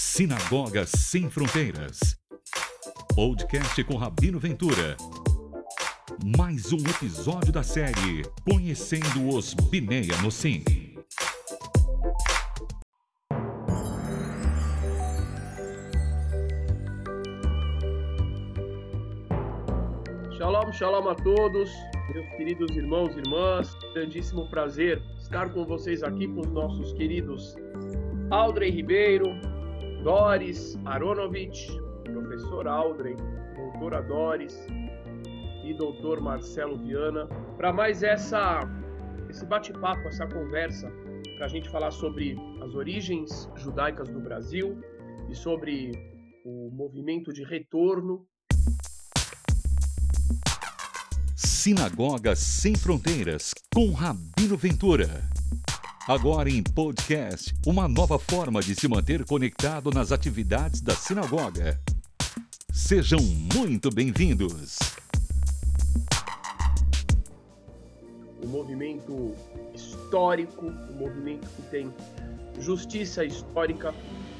Sinagoga Sem Fronteiras. Podcast com Rabino Ventura. Mais um episódio da série Conhecendo os Bineia Nossim. Shalom, shalom a todos, meus queridos irmãos e irmãs. Grandíssimo prazer estar com vocês aqui com os nossos queridos Aldrey Ribeiro, Doris Aronovich, professor Aldrey, doutora Doris e doutor Marcelo Viana, para mais essa esse bate-papo, essa conversa, para a gente falar sobre as origens judaicas do Brasil e sobre o movimento de retorno Sinagoga Sem Fronteiras, com Rabino Ventura. Agora em podcast, uma nova forma de se manter conectado nas atividades da sinagoga. Sejam muito bem-vindos. um movimento histórico, um movimento que tem justiça histórica,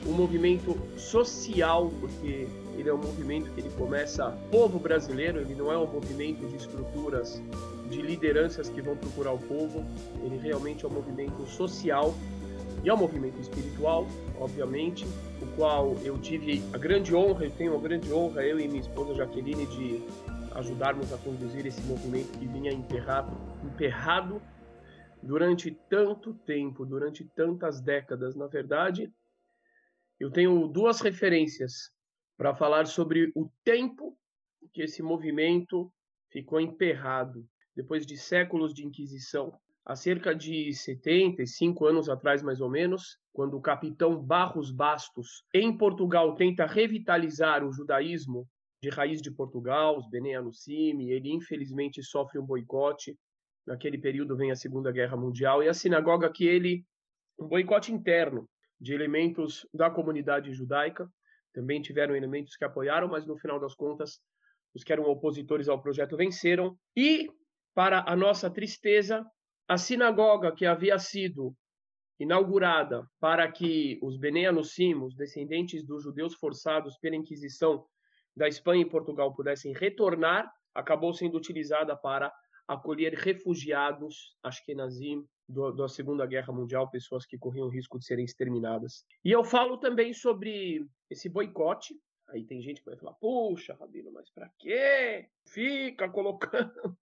um movimento social, porque ele é um movimento que ele começa povo brasileiro, ele não é um movimento de estruturas, de lideranças que vão procurar o povo, ele realmente é um movimento social e é um movimento espiritual, obviamente, o qual eu tive a grande honra, eu tenho a grande honra, eu e minha esposa Jaqueline, de ajudarmos a conduzir esse movimento que vinha emperrado, emperrado durante tanto tempo, durante tantas décadas. Na verdade, eu tenho duas referências para falar sobre o tempo que esse movimento ficou emperrado. Depois de séculos de inquisição, há cerca de 75 anos atrás, mais ou menos, quando o capitão Barros Bastos, em Portugal, tenta revitalizar o judaísmo de raiz de Portugal, os Bene Annussimi, ele infelizmente sofre um boicote. Naquele período vem a Segunda Guerra Mundial e a sinagoga que ele um boicote interno de elementos da comunidade judaica. Também tiveram elementos que apoiaram, mas no final das contas, os que eram opositores ao projeto venceram. E, para a nossa tristeza, a sinagoga que havia sido inaugurada para que os Bene Anussim, os descendentes dos judeus forçados pela Inquisição da Espanha e Portugal, pudessem retornar, acabou sendo utilizada para acolher refugiados ashkenazim da Segunda Guerra Mundial, pessoas que corriam o risco de serem exterminadas. E eu falo também sobre esse boicote. Aí tem gente que vai falar: "Puxa, Rabino, mas para quê? Fica colocando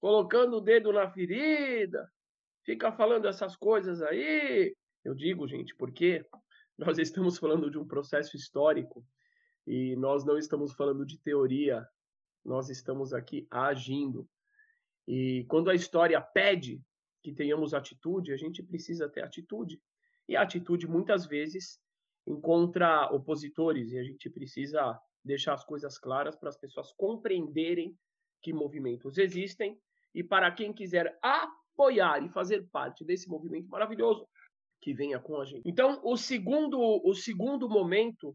colocando o dedo na ferida, fica falando essas coisas aí". Eu digo, gente, porque nós estamos falando de um processo histórico e nós não estamos falando de teoria, nós estamos aqui agindo. E quando a história pede que tenhamos atitude, a gente precisa ter atitude. E a atitude muitas vezes encontra opositores e a gente precisa deixar as coisas claras para as pessoas compreenderem que movimentos existem e para quem quiser apoiar e fazer parte desse movimento maravilhoso que venha com a gente. Então, o segundo o segundo momento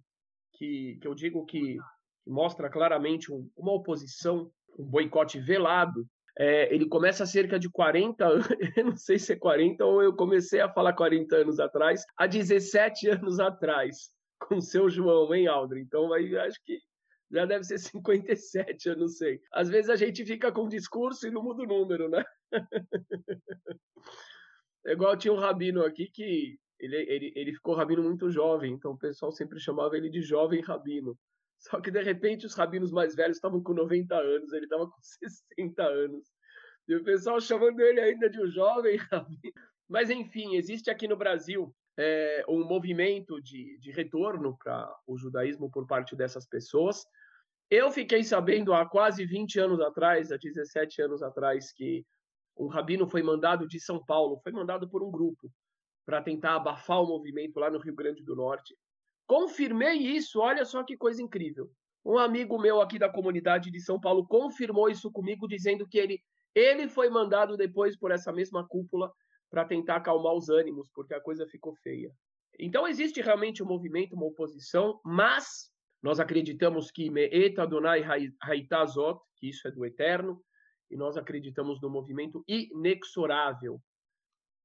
que, que eu digo que, que mostra claramente um, uma oposição, um boicote velado é, ele começa cerca de 40 anos, eu não sei se é 40 ou eu comecei a falar 40 anos atrás, há 17 anos atrás, com o seu João, hein, Aldrin? Então, aí, acho que já deve ser 57, eu não sei. Às vezes a gente fica com discurso e não muda o número, né? é igual tinha um rabino aqui que ele, ele, ele ficou rabino muito jovem, então o pessoal sempre chamava ele de jovem rabino. Só que de repente os rabinos mais velhos estavam com 90 anos, ele estava com 60 anos. E o pessoal chamando ele ainda de um jovem rabino. Mas enfim, existe aqui no Brasil é, um movimento de, de retorno para o judaísmo por parte dessas pessoas. Eu fiquei sabendo há quase 20 anos atrás, há 17 anos atrás, que um rabino foi mandado de São Paulo, foi mandado por um grupo para tentar abafar o movimento lá no Rio Grande do Norte. Confirmei isso, olha só que coisa incrível. Um amigo meu aqui da comunidade de São Paulo confirmou isso comigo, dizendo que ele, ele foi mandado depois por essa mesma cúpula para tentar acalmar os ânimos, porque a coisa ficou feia. Então existe realmente um movimento, uma oposição, mas nós acreditamos que Me'et Adonai Haitazot, que isso é do eterno, e nós acreditamos no movimento inexorável.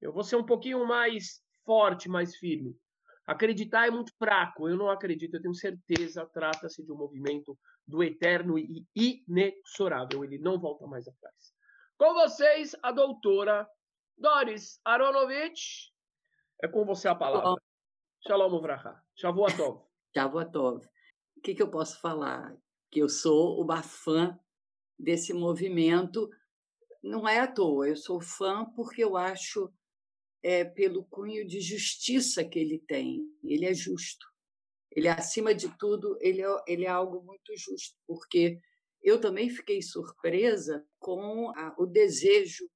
Eu vou ser um pouquinho mais forte, mais firme. Acreditar é muito fraco, eu não acredito, eu tenho certeza, trata-se de um movimento do eterno e inexorável, ele não volta mais atrás. Com vocês, a doutora Doris Aronovich, é com você a palavra. Shalom Uvracha. Shavuatov. Shavuatov. O que, que eu posso falar? Que eu sou uma fã desse movimento. Não é à toa, eu sou fã porque eu acho é, pelo cunho de justiça que ele tem. Ele é justo. Ele, acima de tudo, ele é, ele é algo muito justo, porque eu também fiquei surpresa com a, o desejo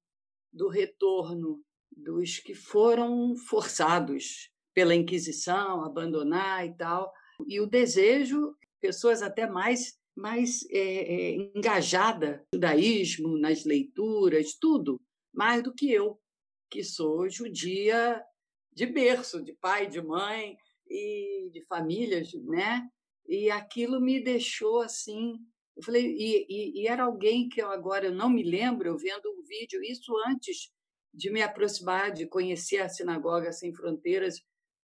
do retorno dos que foram forçados pela Inquisição, abandonar e tal, e o desejo, pessoas até mais mais é, é, engajada no judaísmo, nas leituras, tudo, mais do que eu que sou judia de berço, de pai, de mãe e de famílias, né? E aquilo me deixou assim. Eu falei, e, e, e era alguém que eu agora não me lembro, eu vendo um vídeo, isso antes de me aproximar, de conhecer a Sinagoga Sem Fronteiras,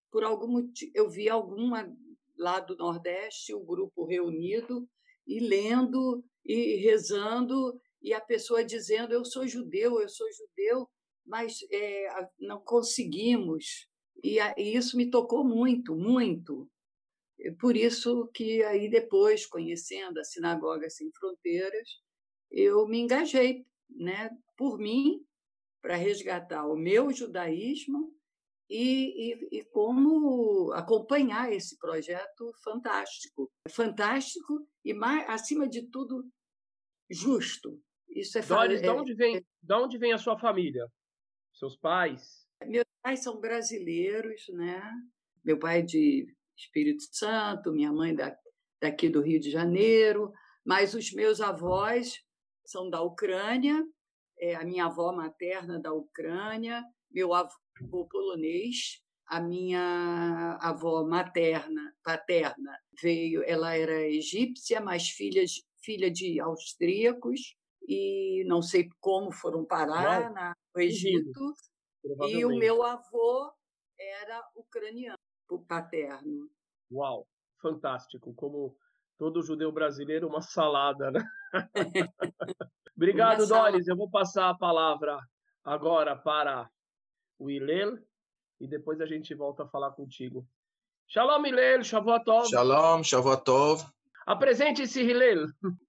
por algum motivo, eu vi alguma lá do Nordeste, o grupo reunido, e lendo e rezando, e a pessoa dizendo: Eu sou judeu, eu sou judeu, mas é, não conseguimos. E, e isso me tocou muito, muito. Por isso que aí depois, conhecendo a Sinagoga Sem Fronteiras, eu me engajei, né, por mim, para resgatar o meu judaísmo e, e, e, como acompanhar esse projeto fantástico. Fantástico e, mais, acima de tudo, justo. Isso é, Doris, é, de, onde vem, é, de onde vem a sua família? Seus pais? Meus pais são brasileiros, né? Meu pai é de Espírito Santo, minha mãe da, daqui do Rio de Janeiro, mas os meus avós são da Ucrânia, é, a minha avó materna da Ucrânia, meu avô polonês, a minha avó materna, paterna, veio, ela era egípcia, mas filha, filha de austríacos, e não sei como foram parar na, no Egito. E o meu avô era ucraniano, paterno. Uau, fantástico! Como todo judeu brasileiro, uma salada, né? Obrigado, Doris. Eu vou passar a palavra agora para o Hilel e depois a gente volta a falar contigo. Shalom, Hilel, Shavuotov. Shalom, Shavuotov. Apresente-se, Hilel.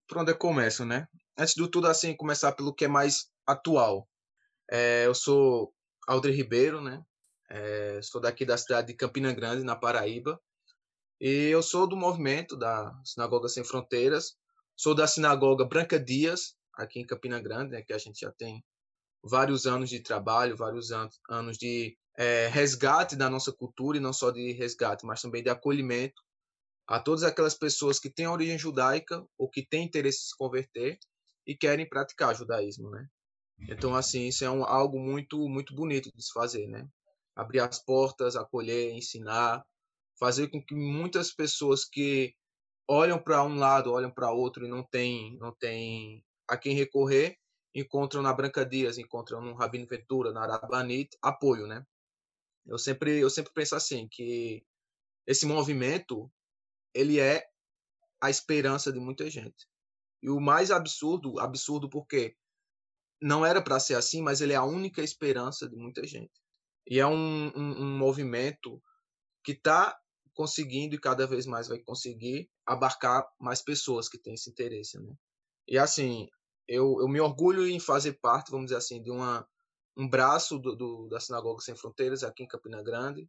Por onde eu começo, né? antes de tudo, assim, começar pelo que é mais atual. É, eu sou Aldri Ribeiro, né? É, sou daqui da cidade de Campina Grande, na Paraíba. E eu sou do movimento da Sinagoga Sem Fronteiras. Sou da Sinagoga Branca Dias, aqui em Campina Grande, né, que a gente já tem vários anos de trabalho, vários anos de é, resgate da nossa cultura, e não só de resgate, mas também de acolhimento a todas aquelas pessoas que têm origem judaica ou que têm interesse em se converter e querem praticar judaísmo, né? Então, assim, isso é um, algo muito, muito bonito de se fazer, né? Abrir as portas, acolher, ensinar, fazer com que muitas pessoas que olham para um lado, olham para outro e não tem, não tem a quem recorrer, encontram na Branca Dias, encontram no Rabino Ventura, na Arabanit, apoio, né? Eu sempre, eu sempre penso assim, que esse movimento, ele é a esperança de muita gente. E o mais absurdo, absurdo porque não era para ser assim, mas ele é a única esperança de muita gente. E é um, um, um movimento que está conseguindo e cada vez mais vai conseguir abarcar mais pessoas que têm esse interesse, né? E assim, eu, eu me orgulho em fazer parte, vamos dizer assim, de uma, um braço do, do, da Sinagoga Sem Fronteiras aqui em Campina Grande,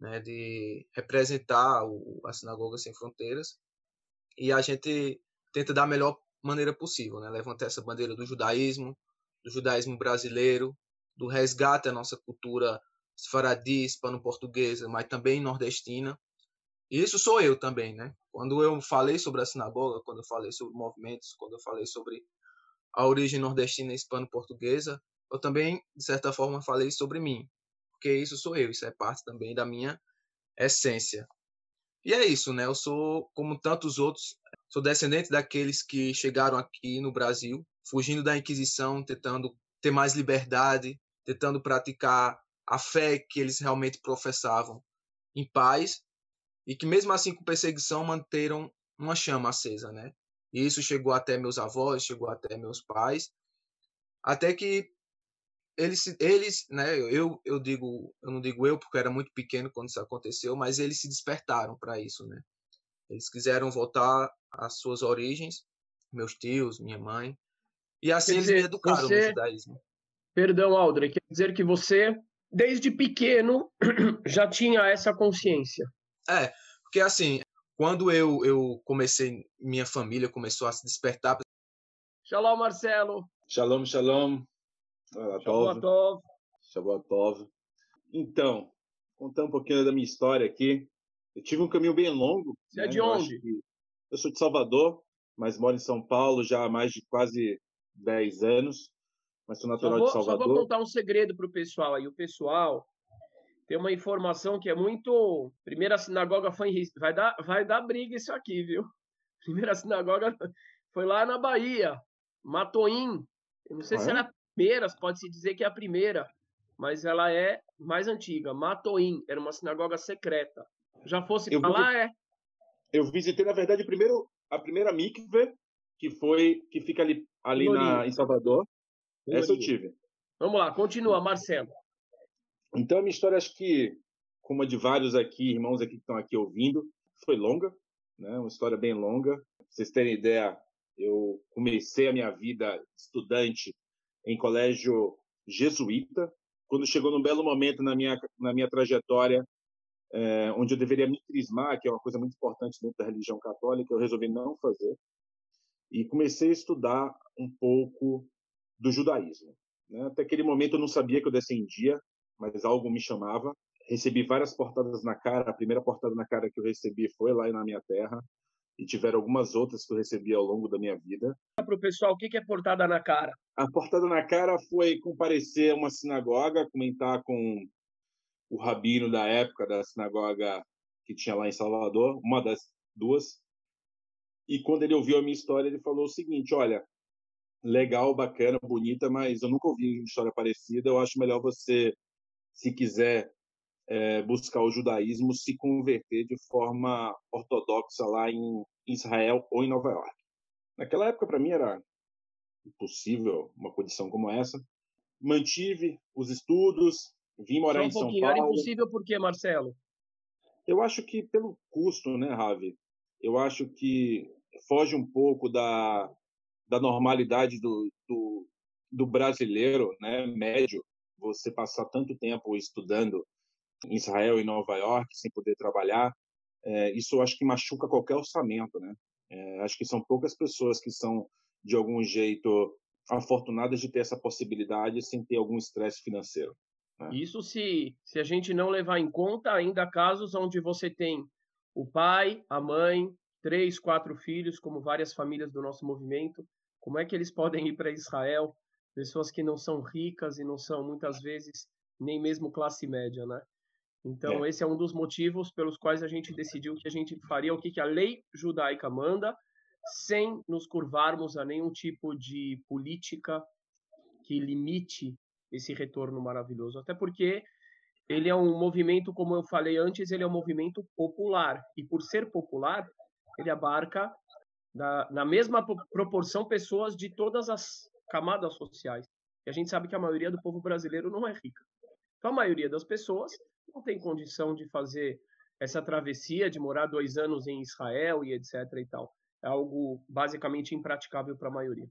né, de representar o, a Sinagoga Sem Fronteiras. E a gente tenta dar a melhor maneira possível, né? Levantar essa bandeira do judaísmo, do judaísmo brasileiro, do resgate à nossa cultura esfaradi, hispano-portuguesa, mas também nordestina. E isso sou eu também, né? Quando eu falei sobre a sinagoga, quando eu falei sobre movimentos, quando eu falei sobre a origem nordestina hispano-portuguesa, eu também, de certa forma, falei sobre mim. Porque isso sou eu, isso é parte também da minha essência. E é isso, né? Eu sou, como tantos outros, Sou descendente daqueles que chegaram aqui no Brasil, fugindo da Inquisição, tentando ter mais liberdade, tentando praticar a fé que eles realmente professavam. em paz e que mesmo assim com perseguição manteram uma chama acesa, né? E isso chegou até meus avós, chegou até meus pais, até que eles, eles, né? Eu, eu digo, eu não digo eu porque eu era muito pequeno quando isso aconteceu, mas eles se despertaram para isso, né? Eles quiseram voltar às suas origens, meus tios, minha mãe, e assim quer eles dizer, me educaram você... no judaísmo. Perdão, Aldre, quer dizer que você, desde pequeno, já tinha essa consciência. É, porque assim, quando eu, eu comecei, minha família começou a se despertar. Shalom, Marcelo. Shalom, shalom. Shabuatov. Shabuatov. Então, contar um pouquinho da minha história aqui. Eu tive um caminho bem longo. Você é né? é de onde? Eu, eu sou de Salvador, mas moro em São Paulo já há mais de quase 10 anos. Mas sou natural vou, de Salvador. Só vou contar um segredo para o pessoal aí. O pessoal tem uma informação que é muito. Primeira sinagoga foi em vai dar, vai dar briga isso aqui, viu? Primeira sinagoga foi lá na Bahia, Matoim. Eu não sei ah, se é? era a primeira, pode-se dizer que é a primeira, mas ela é mais antiga. Matoim era uma sinagoga secreta. Já fosse para lá, é? Eu visitei, na verdade, primeiro a primeira mikve, que foi que fica ali, ali na, em Salvador. Essa eu tive. Vamos lá, continua, Marcelo. Então, a minha história, acho que, como a de vários aqui, irmãos aqui que estão aqui ouvindo, foi longa, né? uma história bem longa. Pra vocês terem ideia, eu comecei a minha vida estudante em colégio jesuíta. Quando chegou num belo momento na minha, na minha trajetória, é, onde eu deveria me crismar, que é uma coisa muito importante dentro da religião católica, eu resolvi não fazer. E comecei a estudar um pouco do judaísmo. Né? Até aquele momento eu não sabia que eu descendia mas algo me chamava. Recebi várias portadas na cara. A primeira portada na cara que eu recebi foi lá na minha terra. E tiveram algumas outras que eu recebi ao longo da minha vida. Para o pessoal, o que é portada na cara? A portada na cara foi comparecer a uma sinagoga, comentar com o rabino da época da sinagoga que tinha lá em Salvador, uma das duas. E quando ele ouviu a minha história, ele falou o seguinte: olha, legal, bacana, bonita, mas eu nunca ouvi uma história parecida. Eu acho melhor você se quiser é, buscar o judaísmo, se converter de forma ortodoxa lá em Israel ou em Nova York. Naquela época, para mim, era impossível uma condição como essa. Mantive os estudos, vim morar um em São Paulo. Era impossível por quê, Marcelo? Eu acho que pelo custo, né, Ravi? Eu acho que foge um pouco da, da normalidade do, do, do brasileiro, né, médio, você passar tanto tempo estudando em Israel e Nova York sem poder trabalhar, é, isso eu acho que machuca qualquer orçamento, né? É, acho que são poucas pessoas que são de algum jeito afortunadas de ter essa possibilidade sem ter algum estresse financeiro. Né? Isso se se a gente não levar em conta ainda casos onde você tem o pai, a mãe, três, quatro filhos, como várias famílias do nosso movimento, como é que eles podem ir para Israel pessoas que não são ricas e não são muitas vezes nem mesmo classe média, né? Então é. esse é um dos motivos pelos quais a gente decidiu que a gente faria o que, que a lei judaica manda, sem nos curvarmos a nenhum tipo de política que limite esse retorno maravilhoso. Até porque ele é um movimento, como eu falei antes, ele é um movimento popular. E por ser popular, ele abarca na, na mesma proporção pessoas de todas as camadas sociais. E a gente sabe que a maioria do povo brasileiro não é rica. Então, a maioria das pessoas não tem condição de fazer essa travessia, de morar dois anos em Israel e etc. e tal. É algo basicamente impraticável para a maioria.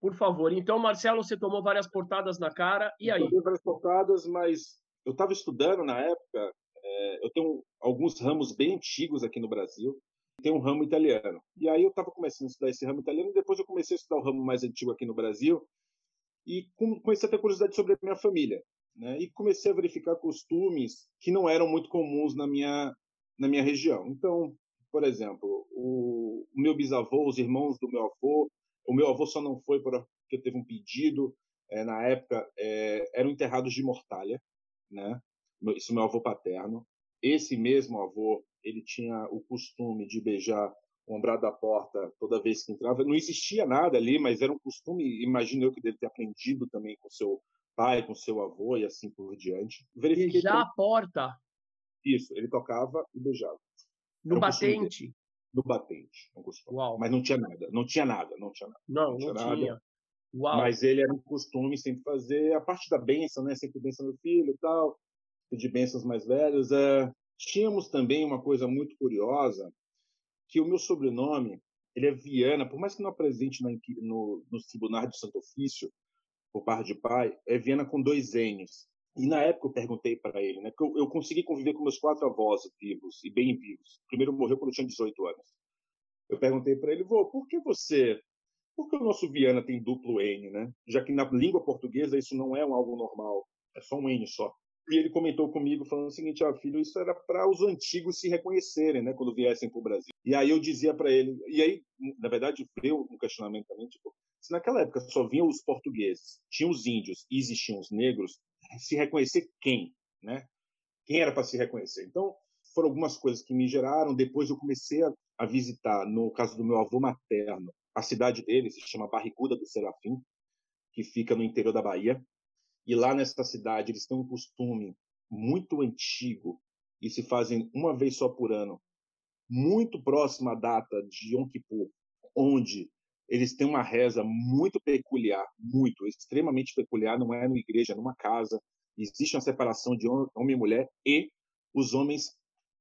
Por favor, então, Marcelo, você tomou várias portadas na cara, e aí? Eu tomei várias portadas, mas eu estava estudando na época, é, eu tenho alguns ramos bem antigos aqui no Brasil, tem um ramo italiano. E aí eu estava começando a estudar esse ramo italiano, depois eu comecei a estudar o ramo mais antigo aqui no Brasil, e comecei a ter curiosidade sobre a minha família. Né? E comecei a verificar costumes que não eram muito comuns na minha, na minha região. Então, por exemplo, o, o meu bisavô, os irmãos do meu avô, o meu avô só não foi porque teve um pedido, é, na época, é, eram enterrados de mortalha, né? Isso meu avô paterno. Esse mesmo avô ele tinha o costume de beijar o umbrado da porta toda vez que entrava. Não existia nada ali, mas era um costume, imagino eu que deve ter aprendido também com seu pai, com seu avô e assim por diante. Verifiquei beijar a porta? Isso, ele tocava e beijava. No um batente? No batente, um costume. Uau. Mas não tinha nada, não tinha nada, não tinha nada. Não, não tinha. Não tinha. Uau. Mas ele era um costume sempre fazer a parte da bênção, né? Sempre bênção meu filho e tal, pedir bênçãos mais velhos. Uh, tínhamos também uma coisa muito curiosa, que o meu sobrenome, ele é Viana, por mais que não apresente no, no, nos tribunais do Santo Ofício, por parte de pai, é Viana com dois N's. E na época eu perguntei para ele, né? Porque eu, eu, consegui conviver com meus quatro avós vivos e bem vivos. O primeiro morreu quando eu tinha 18 anos. Eu perguntei para ele, vô, por que você, por que o nosso Viana tem duplo N, né? Já que na língua portuguesa isso não é um algo normal, é só um N só. E ele comentou comigo falando o seguinte: ah, filho, isso era para os antigos se reconhecerem, né, quando viessem para o Brasil. E aí eu dizia para ele, e aí, na verdade, veio um questionamento também, tipo, se naquela época só vinham os portugueses, tinham os índios e existiam os negros, se reconhecer quem, né? Quem era para se reconhecer? Então, foram algumas coisas que me geraram. Depois eu comecei a, a visitar, no caso do meu avô materno, a cidade dele se chama Barriguda do Serafim, que fica no interior da Bahia. E lá nessa cidade eles têm um costume muito antigo e se fazem uma vez só por ano, muito próxima à data de Yom Kippur, onde eles têm uma reza muito peculiar, muito, extremamente peculiar, não é numa igreja, é numa casa. Existe uma separação de homem e mulher e os homens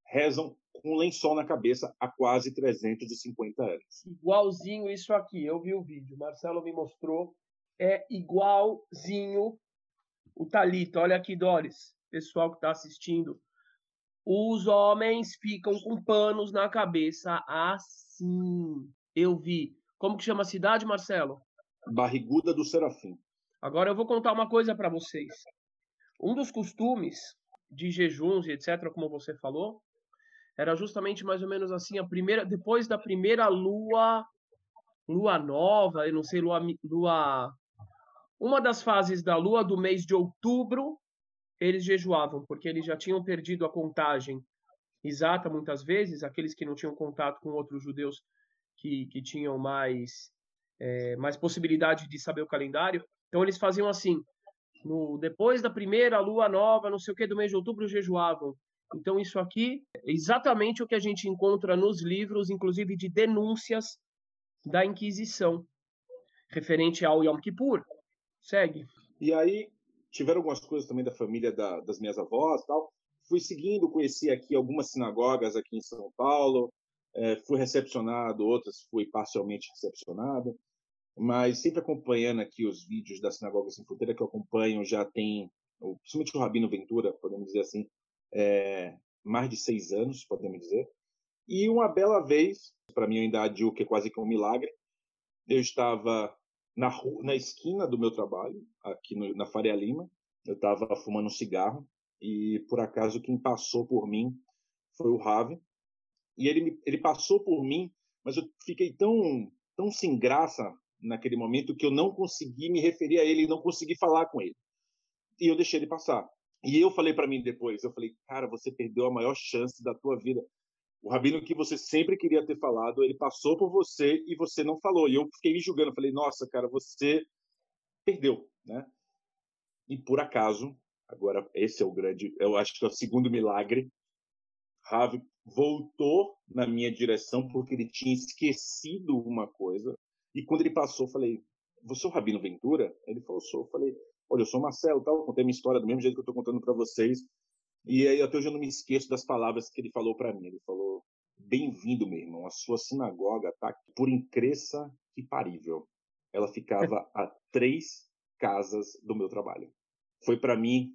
rezam com um lençol na cabeça há quase 350 anos. Igualzinho isso aqui, eu vi o vídeo, Marcelo me mostrou, é igualzinho o talito. Olha aqui, Doris, pessoal que está assistindo. Os homens ficam com panos na cabeça assim. Eu vi. Como que chama a cidade, Marcelo? Barriguda do Serafim. Agora eu vou contar uma coisa para vocês. Um dos costumes de jejuns e etc, como você falou, era justamente mais ou menos assim, a primeira depois da primeira lua lua nova, eu não sei, lua lua uma das fases da lua do mês de outubro, eles jejuavam, porque eles já tinham perdido a contagem exata muitas vezes, aqueles que não tinham contato com outros judeus que, que tinham mais, é, mais possibilidade de saber o calendário. Então eles faziam assim, no, depois da primeira lua nova, não sei o que, do mês de outubro, jejuavam. Então isso aqui é exatamente o que a gente encontra nos livros, inclusive de denúncias da Inquisição, referente ao Yom Kippur. Segue. E aí tiveram algumas coisas também da família da, das minhas avós tal. Fui seguindo, conheci aqui algumas sinagogas aqui em São Paulo, é, fui recepcionado, outras fui parcialmente recepcionado, mas sempre acompanhando aqui os vídeos da Sinagoga Sem Fronteira que eu acompanho já tem, principalmente o Rabino Ventura, podemos dizer assim, é, mais de seis anos, podemos dizer. E uma bela vez, para mim ainda o que é quase que um milagre, eu estava na, rua, na esquina do meu trabalho, aqui no, na Faria Lima. Eu estava fumando um cigarro e, por acaso, quem passou por mim foi o Ravi. E ele, ele passou por mim, mas eu fiquei tão, tão sem graça naquele momento que eu não consegui me referir a ele, não consegui falar com ele. E eu deixei ele passar. E eu falei para mim depois, eu falei, cara, você perdeu a maior chance da tua vida o rabino que você sempre queria ter falado, ele passou por você e você não falou. E eu fiquei me julgando, falei, nossa, cara, você perdeu, né? E por acaso, agora esse é o grande, eu acho que é o segundo milagre, Ravi voltou na minha direção porque ele tinha esquecido uma coisa. E quando ele passou, eu falei, você é o Rabino Ventura? Ele falou, sou. Eu falei, olha, eu sou Marcelo, tal, contei minha história do mesmo jeito que eu estou contando para vocês. E aí até hoje eu não me esqueço das palavras que ele falou para mim. Ele falou: Bem-vindo, meu irmão. A sua sinagoga tá por incresça e parível. Ela ficava a três casas do meu trabalho. Foi para mim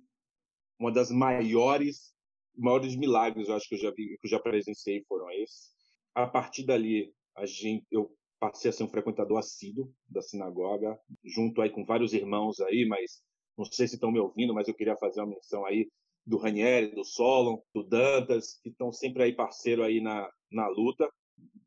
uma das maiores maiores milagres, eu acho que eu já vi, que eu já presenciei foram esses. A partir dali, a gente eu passei a ser um frequentador assíduo da sinagoga, junto aí com vários irmãos aí, mas não sei se estão me ouvindo, mas eu queria fazer uma menção aí do Ranieri, do Solon, do Dantas, que estão sempre aí parceiro aí na, na luta.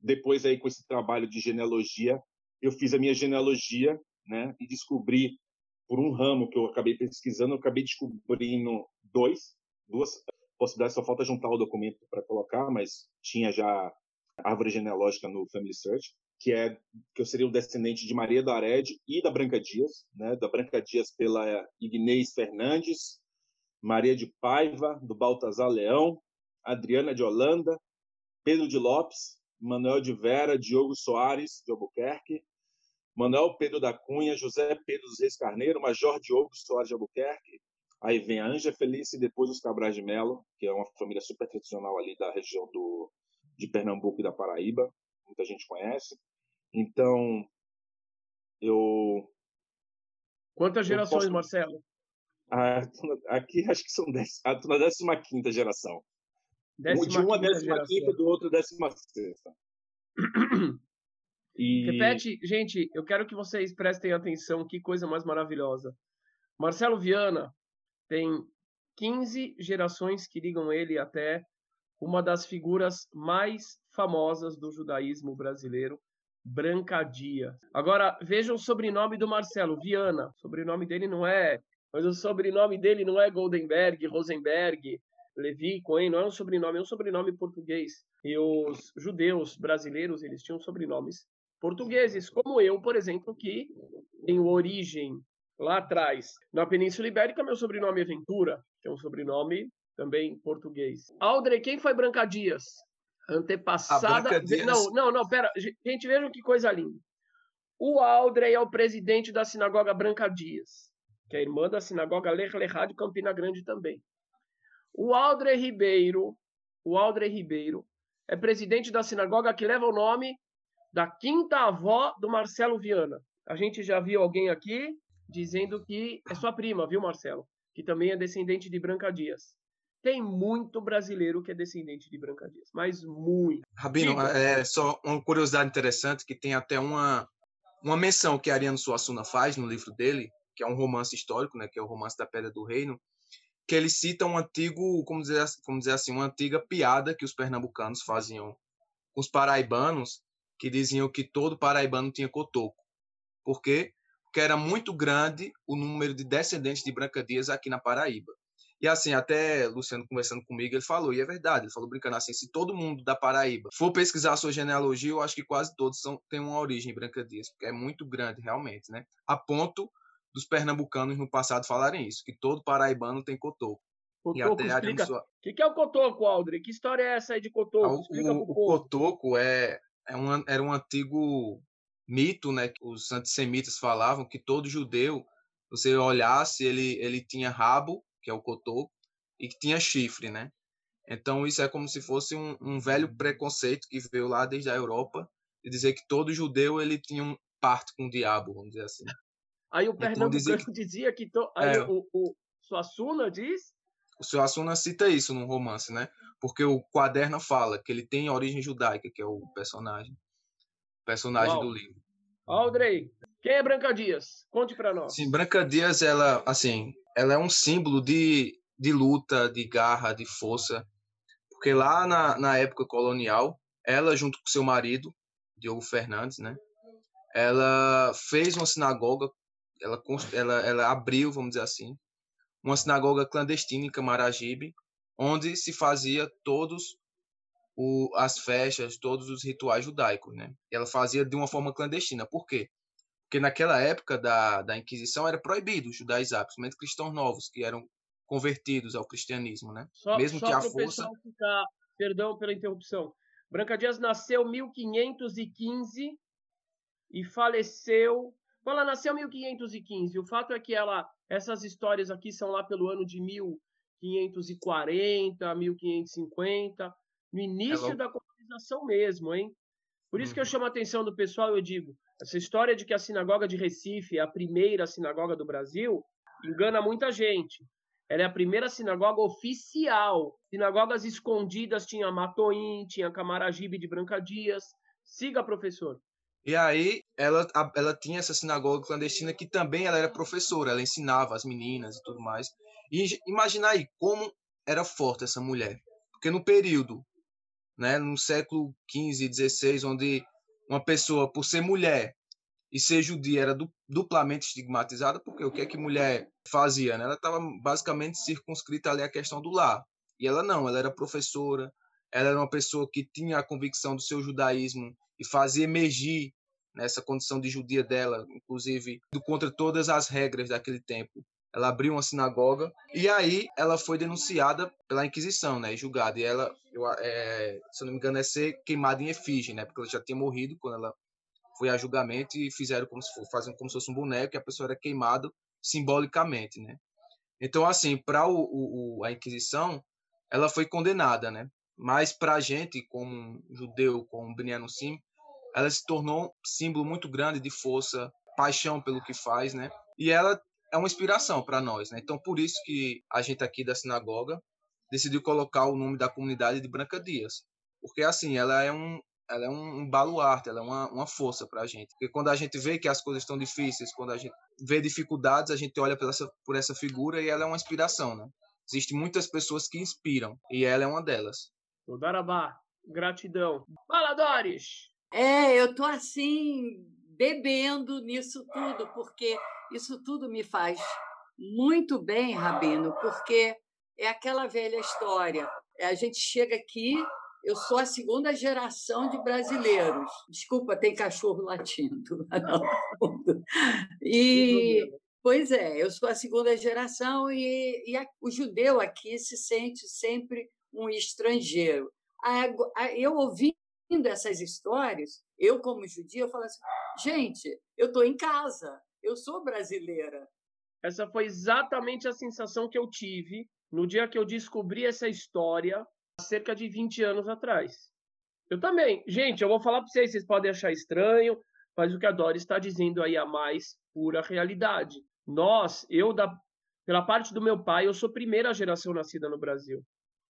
Depois aí com esse trabalho de genealogia, eu fiz a minha genealogia, né, e descobri por um ramo que eu acabei pesquisando, eu acabei descobrindo dois, duas possibilidades, só falta juntar o documento para colocar, mas tinha já árvore genealógica no Family Search, que é que eu seria o descendente de Maria da Ared e da Branca Dias, né, da Branca Dias pela Ignez Fernandes, Maria de Paiva, do Baltazar Leão, Adriana de Holanda, Pedro de Lopes, Manuel de Vera, Diogo Soares de Albuquerque, Manuel Pedro da Cunha, José Pedro dos Reis Carneiro, Major Diogo Soares de Albuquerque, aí vem a Anja Felice e depois os Cabrais de Melo, que é uma família super tradicional ali da região do, de Pernambuco e da Paraíba, muita gente conhece. Então, eu. Quantas gerações, posso... Marcelo? Ah, aqui acho que são dez. Ah, na 15 geração. Décima de uma décima quinta, do outro décima sexta. E... Repete, gente, eu quero que vocês prestem atenção, que coisa mais maravilhosa. Marcelo Viana tem 15 gerações que ligam ele até uma das figuras mais famosas do judaísmo brasileiro, Brancadia. Agora, vejam o sobrenome do Marcelo, Viana. O sobrenome dele não é. Mas o sobrenome dele não é Goldenberg, Rosenberg, Levi, Cohen, não é um sobrenome, é um sobrenome português. E os judeus brasileiros, eles tinham sobrenomes portugueses, como eu, por exemplo, que tenho origem lá atrás na Península Ibérica, meu sobrenome é Ventura, que é um sobrenome também português. Aldrey, quem foi Branca Dias? Antepassada. Branca Dias... Não, não, não, pera. Gente, vejam que coisa linda. O Aldrey é o presidente da sinagoga Branca Dias, que é irmã da sinagoga Ler Lerá de Campina Grande também. O Aldrey Ribeiro, o Aldrey Ribeiro, é presidente da sinagoga que leva o nome da quinta avó do Marcelo Viana. A gente já viu alguém aqui dizendo que é sua prima, viu, Marcelo? Que também é descendente de Branca Dias. Tem muito brasileiro que é descendente de Branca Dias, mas muito. Rabino, é só uma curiosidade interessante que tem até uma uma menção que Ariano Suassuna faz no livro dele, que é um romance histórico, né, que é o romance da Pedra do Reino, que ele cita um antigo, como dizer, como dizer assim, uma antiga piada que os pernambucanos faziam com os paraibanos, que diziam que todo paraibano tinha cotoco. Por quê? Porque era muito grande o número de descendentes de Branca Dias aqui na Paraíba. E assim, até Luciano conversando comigo, ele falou, e é verdade, ele falou brincando assim, se todo mundo da Paraíba for pesquisar a sua genealogia, eu acho que quase todos são, têm uma origem Branca Dias, porque é muito grande realmente, né? A ponto dos pernambucanos no passado falarem isso, que todo paraibano tem cotoco. Cotoco, e até explica. O que, que é o cotoco, Aldri? Que história é essa aí de cotoco? Ah, explica o, o cotoco é, é um, era um antigo mito, né? Que os antissemitas falavam que todo judeu, você olhasse, ele, ele tinha rabo, que é o cotoco, e que tinha chifre, né? Então isso é como se fosse um, um velho preconceito que veio lá desde a Europa, de dizer que todo judeu ele tinha um parte com o diabo, vamos dizer assim. Aí o então, Pernambucano que... dizia que. To... Aí é, o, o Suassuna diz. O Suassuna cita isso no romance, né? Porque o quaderno fala que ele tem origem judaica, que é o personagem. Personagem Uau. do livro. Aldrey, quem é Branca Dias? Conte para nós. Sim, Branca Dias, ela, assim, ela é um símbolo de, de luta, de garra, de força. Porque lá na, na época colonial, ela, junto com seu marido, Diogo Fernandes, né? Ela fez uma sinagoga ela, ela, ela abriu, vamos dizer assim, uma sinagoga clandestina em Camaragibe, onde se fazia todos o, as festas, todos os rituais judaicos, né? Ela fazia de uma forma clandestina. Por quê? Porque naquela época da, da Inquisição era proibido judaizar, principalmente cristãos novos que eram convertidos ao cristianismo, né? Só, Mesmo só que a força ficar, perdão pela interrupção. Branca Dias nasceu em 1515 e faleceu ela nasceu em 1515. O fato é que ela, essas histórias aqui são lá pelo ano de 1540, 1550, no início da colonização mesmo, hein? Por isso que eu uhum. chamo a atenção do pessoal, eu digo, essa história de que a sinagoga de Recife é a primeira sinagoga do Brasil, engana muita gente. Ela é a primeira sinagoga oficial. Sinagogas escondidas tinha Matoim, tinha Camaragibe de Branca Dias. Siga, professor. E aí ela, ela tinha essa sinagoga clandestina que também ela era professora, ela ensinava as meninas e tudo mais. E imagina aí como era forte essa mulher. Porque no período, né, no século XV XVI, onde uma pessoa, por ser mulher e ser judia, era duplamente estigmatizada, porque o que é que mulher fazia? Né? Ela estava basicamente circunscrita ali à questão do lar. E ela não, ela era professora, ela era uma pessoa que tinha a convicção do seu judaísmo e fazia emergir nessa condição de judia dela, inclusive contra todas as regras daquele tempo, ela abriu uma sinagoga e aí ela foi denunciada pela Inquisição, né, e julgada. E ela, eu, é, se eu não me engano, é ser queimada em efígie, né, porque ela já tinha morrido quando ela foi a julgamento e fizeram como se fosse, fazendo como se fosse um boneco e a pessoa era queimada simbolicamente, né. Então, assim, para o, o, a Inquisição, ela foi condenada, né, mas para a gente, como judeu, como Beniano Sim, ela se tornou um símbolo muito grande de força, paixão pelo que faz, né? E ela é uma inspiração para nós, né? Então, por isso que a gente aqui da sinagoga decidiu colocar o nome da comunidade de Branca Dias, porque assim ela é um ela é um, baluarte, ela é uma, uma força para a gente. Porque quando a gente vê que as coisas estão difíceis, quando a gente vê dificuldades, a gente olha por essa, por essa figura e ela é uma inspiração, né? Existem muitas pessoas que inspiram e ela é uma delas. Darabá, gratidão. Fala, Doris! É, eu tô assim, bebendo nisso tudo, porque isso tudo me faz muito bem, Rabino, porque é aquela velha história. A gente chega aqui, eu sou a segunda geração de brasileiros. Desculpa, tem cachorro latindo. E, pois é, eu sou a segunda geração e, e a, o judeu aqui se sente sempre um estrangeiro. Eu ouvindo essas histórias, eu como judia, eu falo assim, gente, eu estou em casa, eu sou brasileira. Essa foi exatamente a sensação que eu tive no dia que eu descobri essa história, há cerca de 20 anos atrás. Eu também. Gente, eu vou falar para vocês, vocês podem achar estranho, mas o que a Dori está dizendo aí é a mais pura realidade. Nós, eu, da, pela parte do meu pai, eu sou primeira geração nascida no Brasil.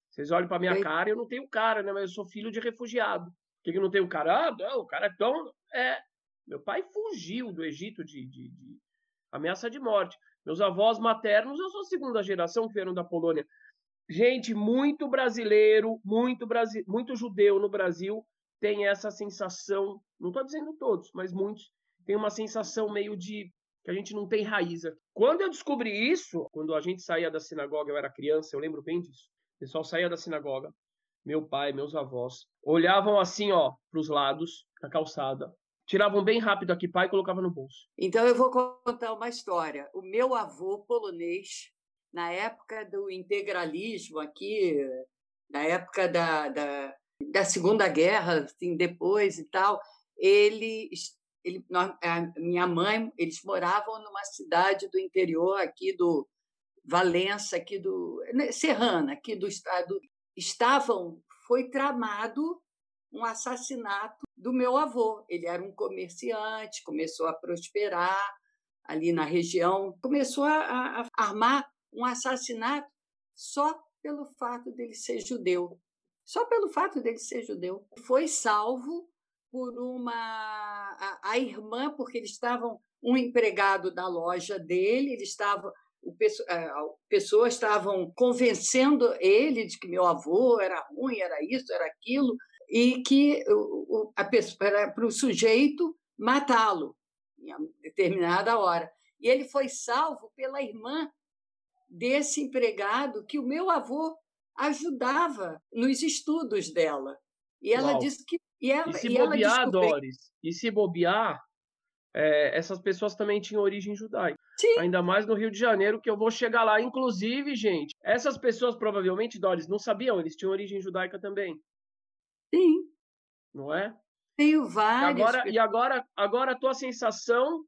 Vocês olham para minha cara, eu não tenho cara, né? Mas eu sou filho de refugiado. Que, que não tenho cara? Ah, não, o cara é tão. É, meu pai fugiu do Egito de, de, de ameaça de morte. Meus avós maternos, eu sou segunda geração que vieram da Polônia. Gente, muito brasileiro, muito, brasi muito judeu no Brasil tem essa sensação, não estou dizendo todos, mas muitos, tem uma sensação meio de que a gente não tem raiz. Quando eu descobri isso, quando a gente saía da sinagoga, eu era criança, eu lembro bem disso. O pessoal saía da sinagoga, meu pai, meus avós, olhavam assim, ó, para os lados da calçada, tiravam bem rápido aqui pai e colocavam no bolso. Então eu vou contar uma história. O meu avô polonês, na época do integralismo aqui, na época da, da, da Segunda Guerra, assim, depois e tal, ele, ele, minha mãe, eles moravam numa cidade do interior aqui do Valença, aqui do né, Serrana, aqui do estado, estavam foi tramado um assassinato do meu avô. Ele era um comerciante, começou a prosperar ali na região, começou a, a armar um assassinato só pelo fato dele ser judeu. Só pelo fato dele ser judeu. Foi salvo por uma. A, a irmã, porque eles estavam. Um empregado da loja dele, ele estava. O, pessoas estavam convencendo ele de que meu avô era ruim, era isso, era aquilo, e que o, a pessoa, era para o sujeito matá-lo em determinada hora. E ele foi salvo pela irmã desse empregado que o meu avô ajudava nos estudos dela. E ela Uau. disse que. E, ela, e se e bobear, ela Doris, e se bobear, é, essas pessoas também tinham origem judaica. Sim. Ainda mais no Rio de Janeiro, que eu vou chegar lá. Inclusive, gente, essas pessoas provavelmente, Doris, não sabiam, eles tinham origem judaica também. Sim. Não é? Tenho várias. E agora, e agora, agora a tua sensação,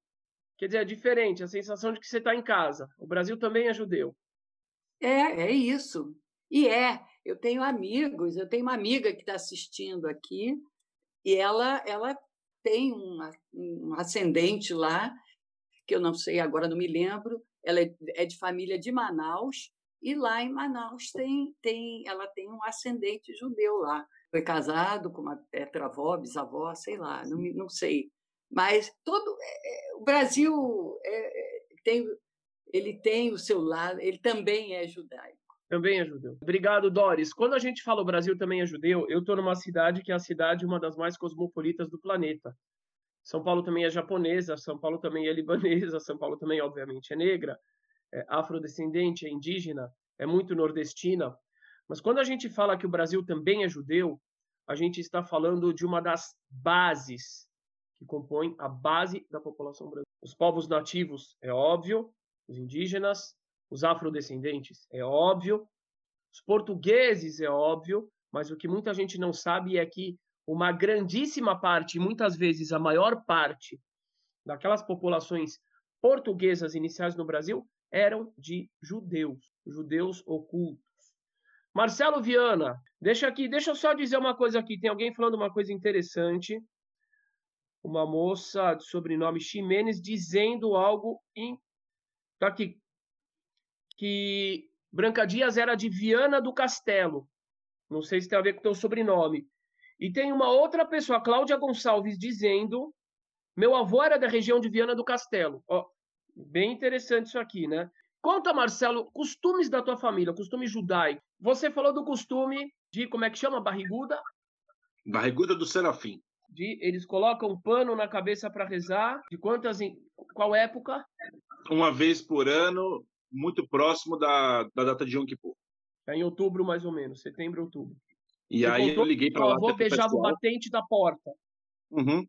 quer dizer, é diferente, a sensação de que você está em casa. O Brasil também é judeu. É, é isso. E é. Eu tenho amigos, eu tenho uma amiga que está assistindo aqui, e ela, ela tem uma, um ascendente lá, que eu não sei agora, não me lembro. Ela é, é de família de Manaus, e lá em Manaus tem, tem, ela tem um ascendente judeu lá foi casado com uma tetravó, bisavó, sei lá, não, não sei. Mas todo é, é, o Brasil é, é, tem, ele tem o seu lado, ele também é judaico. Também é judeu. Obrigado, Doris. Quando a gente fala o Brasil também é judeu, eu estou numa cidade que é a cidade uma das mais cosmopolitas do planeta. São Paulo também é japonesa, São Paulo também é libanesa, São Paulo também, obviamente, é negra, é afrodescendente, é indígena, é muito nordestina. Mas quando a gente fala que o Brasil também é judeu, a gente está falando de uma das bases que compõem a base da população brasileira. Os povos nativos, é óbvio, os indígenas, Os afrodescendentes, é óbvio. Os portugueses, é óbvio. Mas o que muita gente não sabe é que uma grandíssima parte, muitas vezes a maior parte, daquelas populações portuguesas iniciais no Brasil eram de judeus, judeus ocultos. Marcelo Viana, deixa aqui, deixa eu só dizer uma coisa aqui. Tem alguém falando uma coisa interessante. Uma moça de sobrenome Ximenes dizendo algo em. Tá aqui. Que Branca Dias era de Viana do Castelo. Não sei se tem a ver com o teu sobrenome. E tem uma outra pessoa, Cláudia Gonçalves, dizendo: Meu avô era da região de Viana do Castelo. Ó, bem interessante isso aqui, né? Conta, Marcelo, costumes da tua família, costume judaico. Você falou do costume de, como é que chama? Barriguda? Barriguda do Serafim. De, eles colocam um pano na cabeça para rezar. De quantas em qual época? Uma vez por ano, muito próximo da, da data de Yom Kippur. É em outubro, mais ou menos, setembro, outubro. E Você aí eu liguei para lá. avô beijava o batente da porta. Uhum.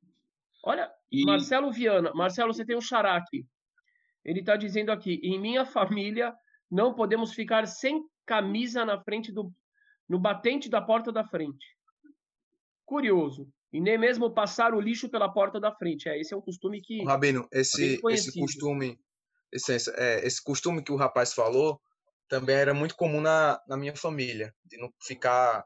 Olha, e... Marcelo Viana. Marcelo, você tem um xará aqui. Ele está dizendo aqui: em minha família não podemos ficar sem camisa na frente do no batente da porta da frente. Curioso. E nem mesmo passar o lixo pela porta da frente. É, esse é um costume que. Rabino, esse, esse costume, esse, é, esse costume que o rapaz falou também era muito comum na, na minha família, de não ficar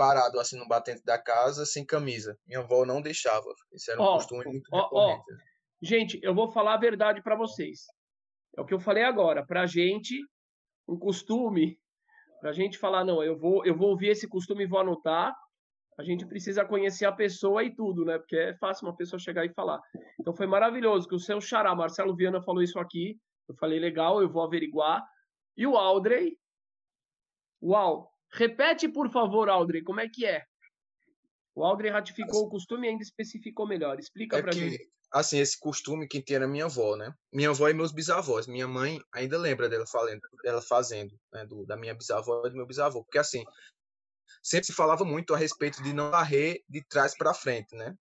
parado assim no batente da casa sem camisa. Minha avó não deixava. Isso era um oh, costume muito oh, recorrente. Oh. Gente, eu vou falar a verdade para vocês. É o que eu falei agora. Para a gente, um costume, para a gente falar, não, eu vou, eu vou ouvir esse costume e vou anotar. A gente precisa conhecer a pessoa e tudo, né? Porque é fácil uma pessoa chegar e falar. Então foi maravilhoso que o seu xará, Marcelo Viana, falou isso aqui. Eu falei, legal, eu vou averiguar. E o Aldrey? Uau! Repete, por favor, Aldrey, como é que é? O Aldrey ratificou o costume e ainda especificou melhor. Explica é para que... gente assim, esse costume que tinha minha avó, né? Minha avó e meus bisavós. Minha mãe ainda lembra dela, falando, dela fazendo, né? Do, da minha bisavó e do meu bisavô. Porque, assim, sempre se falava muito a respeito de não varrer de trás para frente, né?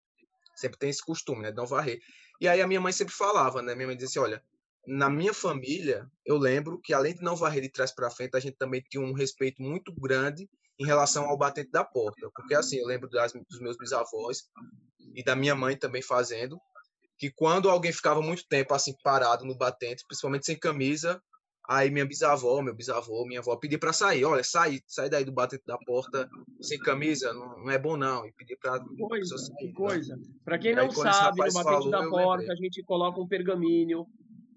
Sempre tem esse costume, né? De não varrer. E aí a minha mãe sempre falava, né? Minha mãe dizia assim, olha, na minha família, eu lembro que além de não varrer de trás para frente, a gente também tinha um respeito muito grande em relação ao batente da porta. Porque, assim, eu lembro das, dos meus bisavós e da minha mãe também fazendo que quando alguém ficava muito tempo assim parado no batente, principalmente sem camisa, aí minha bisavó, meu bisavô, minha avó pedia para sair, olha, sai, sai daí do batente da porta sem camisa, não, não é bom não, e pedia para coisa, né? coisa. Para quem não sabe, no batente falou, da porta a gente coloca um pergaminho,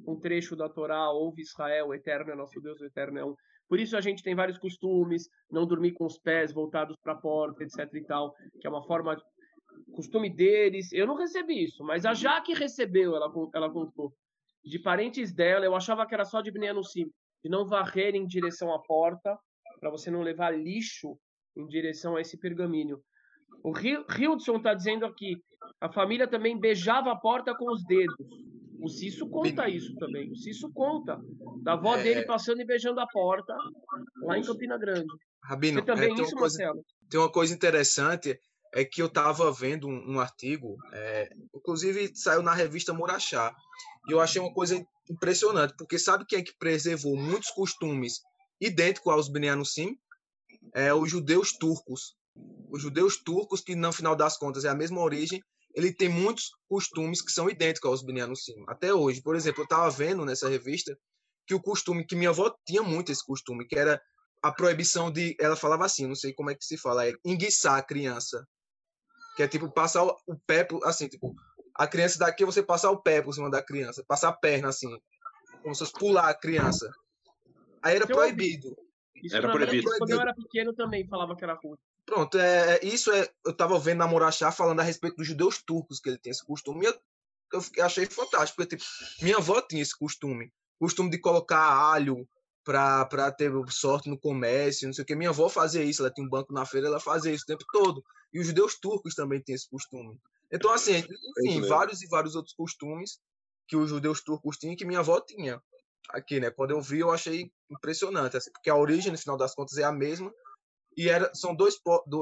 um trecho da Torá, ouve Israel, o eterno é nosso Deus, o eterno é um. Por isso a gente tem vários costumes, não dormir com os pés voltados para a porta, etc e tal, que é uma forma costume deles. Eu não recebi isso, mas a. Jaque recebeu, ela, ela contou. De parentes dela, eu achava que era só de Bnei de não varrer em direção à porta, para você não levar lixo em direção a esse pergaminho. O Hildson está dizendo aqui, a família também beijava a porta com os dedos. O Cisso conta isso também. O Cisso conta da avó é... dele passando e beijando a porta lá em Campina Grande. Rabino, Você também é, isso, coisa, Marcelo? Tem uma coisa interessante é que eu estava vendo um, um artigo, é, inclusive saiu na revista Murachá, e eu achei uma coisa impressionante, porque sabe quem é que preservou muitos costumes idênticos aos Bnei É os judeus turcos. Os judeus turcos, que no final das contas é a mesma origem, ele tem muitos costumes que são idênticos aos Bnei Até hoje, por exemplo, eu estava vendo nessa revista que o costume, que minha avó tinha muito esse costume, que era a proibição de, ela falava assim, não sei como é que se fala, é enguiçar a criança que é tipo passar o pé, assim, tipo, a criança daqui você passar o pé por cima da criança, passar a perna assim, como se fosse pular a criança. Aí era proibido. Isso era proibido. Quando eu era pequeno também falava que era ruim. Pronto, é, é, isso é. Eu tava vendo na Morachá falando a respeito dos judeus turcos, que ele tem esse costume. Eu, eu achei fantástico, porque tipo, minha avó tinha esse costume. Costume de colocar alho, para ter sorte no comércio, não sei o que. Minha avó fazia isso, ela tinha um banco na feira, ela fazia isso o tempo todo. E os judeus turcos também têm esse costume. Então, assim, é enfim, vários e vários outros costumes que os judeus turcos tinham que minha avó tinha. Aqui, né? Quando eu vi, eu achei impressionante, assim, porque a origem, no final das contas, é a mesma. E era, são dois,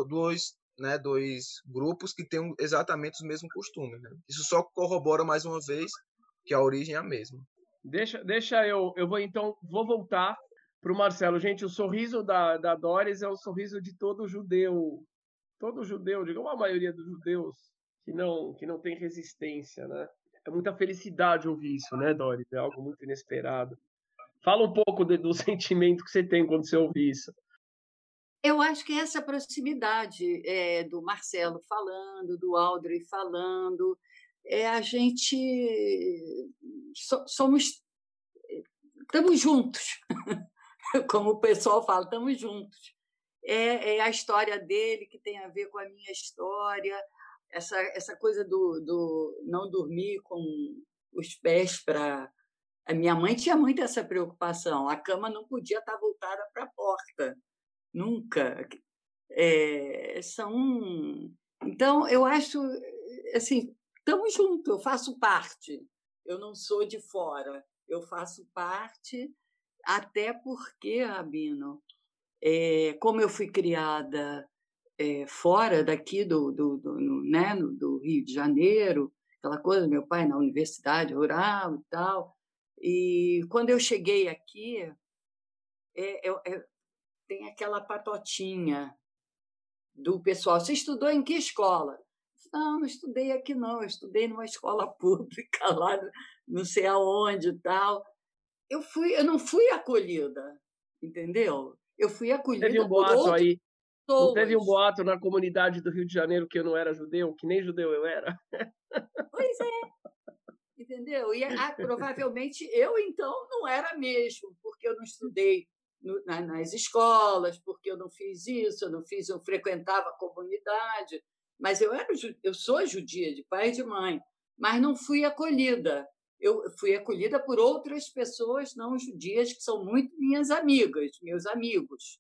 dois, né, dois grupos que têm exatamente os mesmos costumes. Né? Isso só corrobora mais uma vez que a origem é a mesma. Deixa, deixa eu, eu vou então, vou voltar para o Marcelo. Gente, o sorriso da, da Doris é o sorriso de todo judeu, todo judeu, digamos a maioria dos judeus que não, que não tem resistência, né? É muita felicidade ouvir isso, né, Doris? É algo muito inesperado. Fala um pouco de, do sentimento que você tem quando você ouve isso. Eu acho que essa proximidade é, do Marcelo falando, do Aldrey falando, é, a gente so, somos estamos juntos, como o pessoal fala, estamos juntos. É, é, a história dele que tem a ver com a minha história, essa, essa coisa do, do não dormir com os pés para. A minha mãe tinha muito essa preocupação, a cama não podia estar voltada para a porta, nunca. É, são. Então, eu acho, assim, estamos juntos, eu faço parte, eu não sou de fora, eu faço parte, até porque, Rabino, é, como eu fui criada é, fora daqui do, do, do, no, né, do Rio de Janeiro, aquela coisa, meu pai na universidade rural e tal, e quando eu cheguei aqui, é, é, tem aquela patotinha do pessoal. Você estudou em que escola? Não, não estudei aqui não, eu estudei numa escola pública lá, não sei aonde e tal. Eu fui, eu não fui acolhida, entendeu? Eu fui acolhida teve um boato aí, Não teve um boato na comunidade do Rio de Janeiro que eu não era judeu, que nem judeu eu era. Pois é. Entendeu? E ah, provavelmente eu então não era mesmo, porque eu não estudei no, na, nas escolas, porque eu não fiz isso, eu não fiz, eu frequentava a comunidade, mas eu, era, eu sou judia de pai e de mãe, mas não fui acolhida. Eu fui acolhida por outras pessoas não judias que são muito minhas amigas, meus amigos.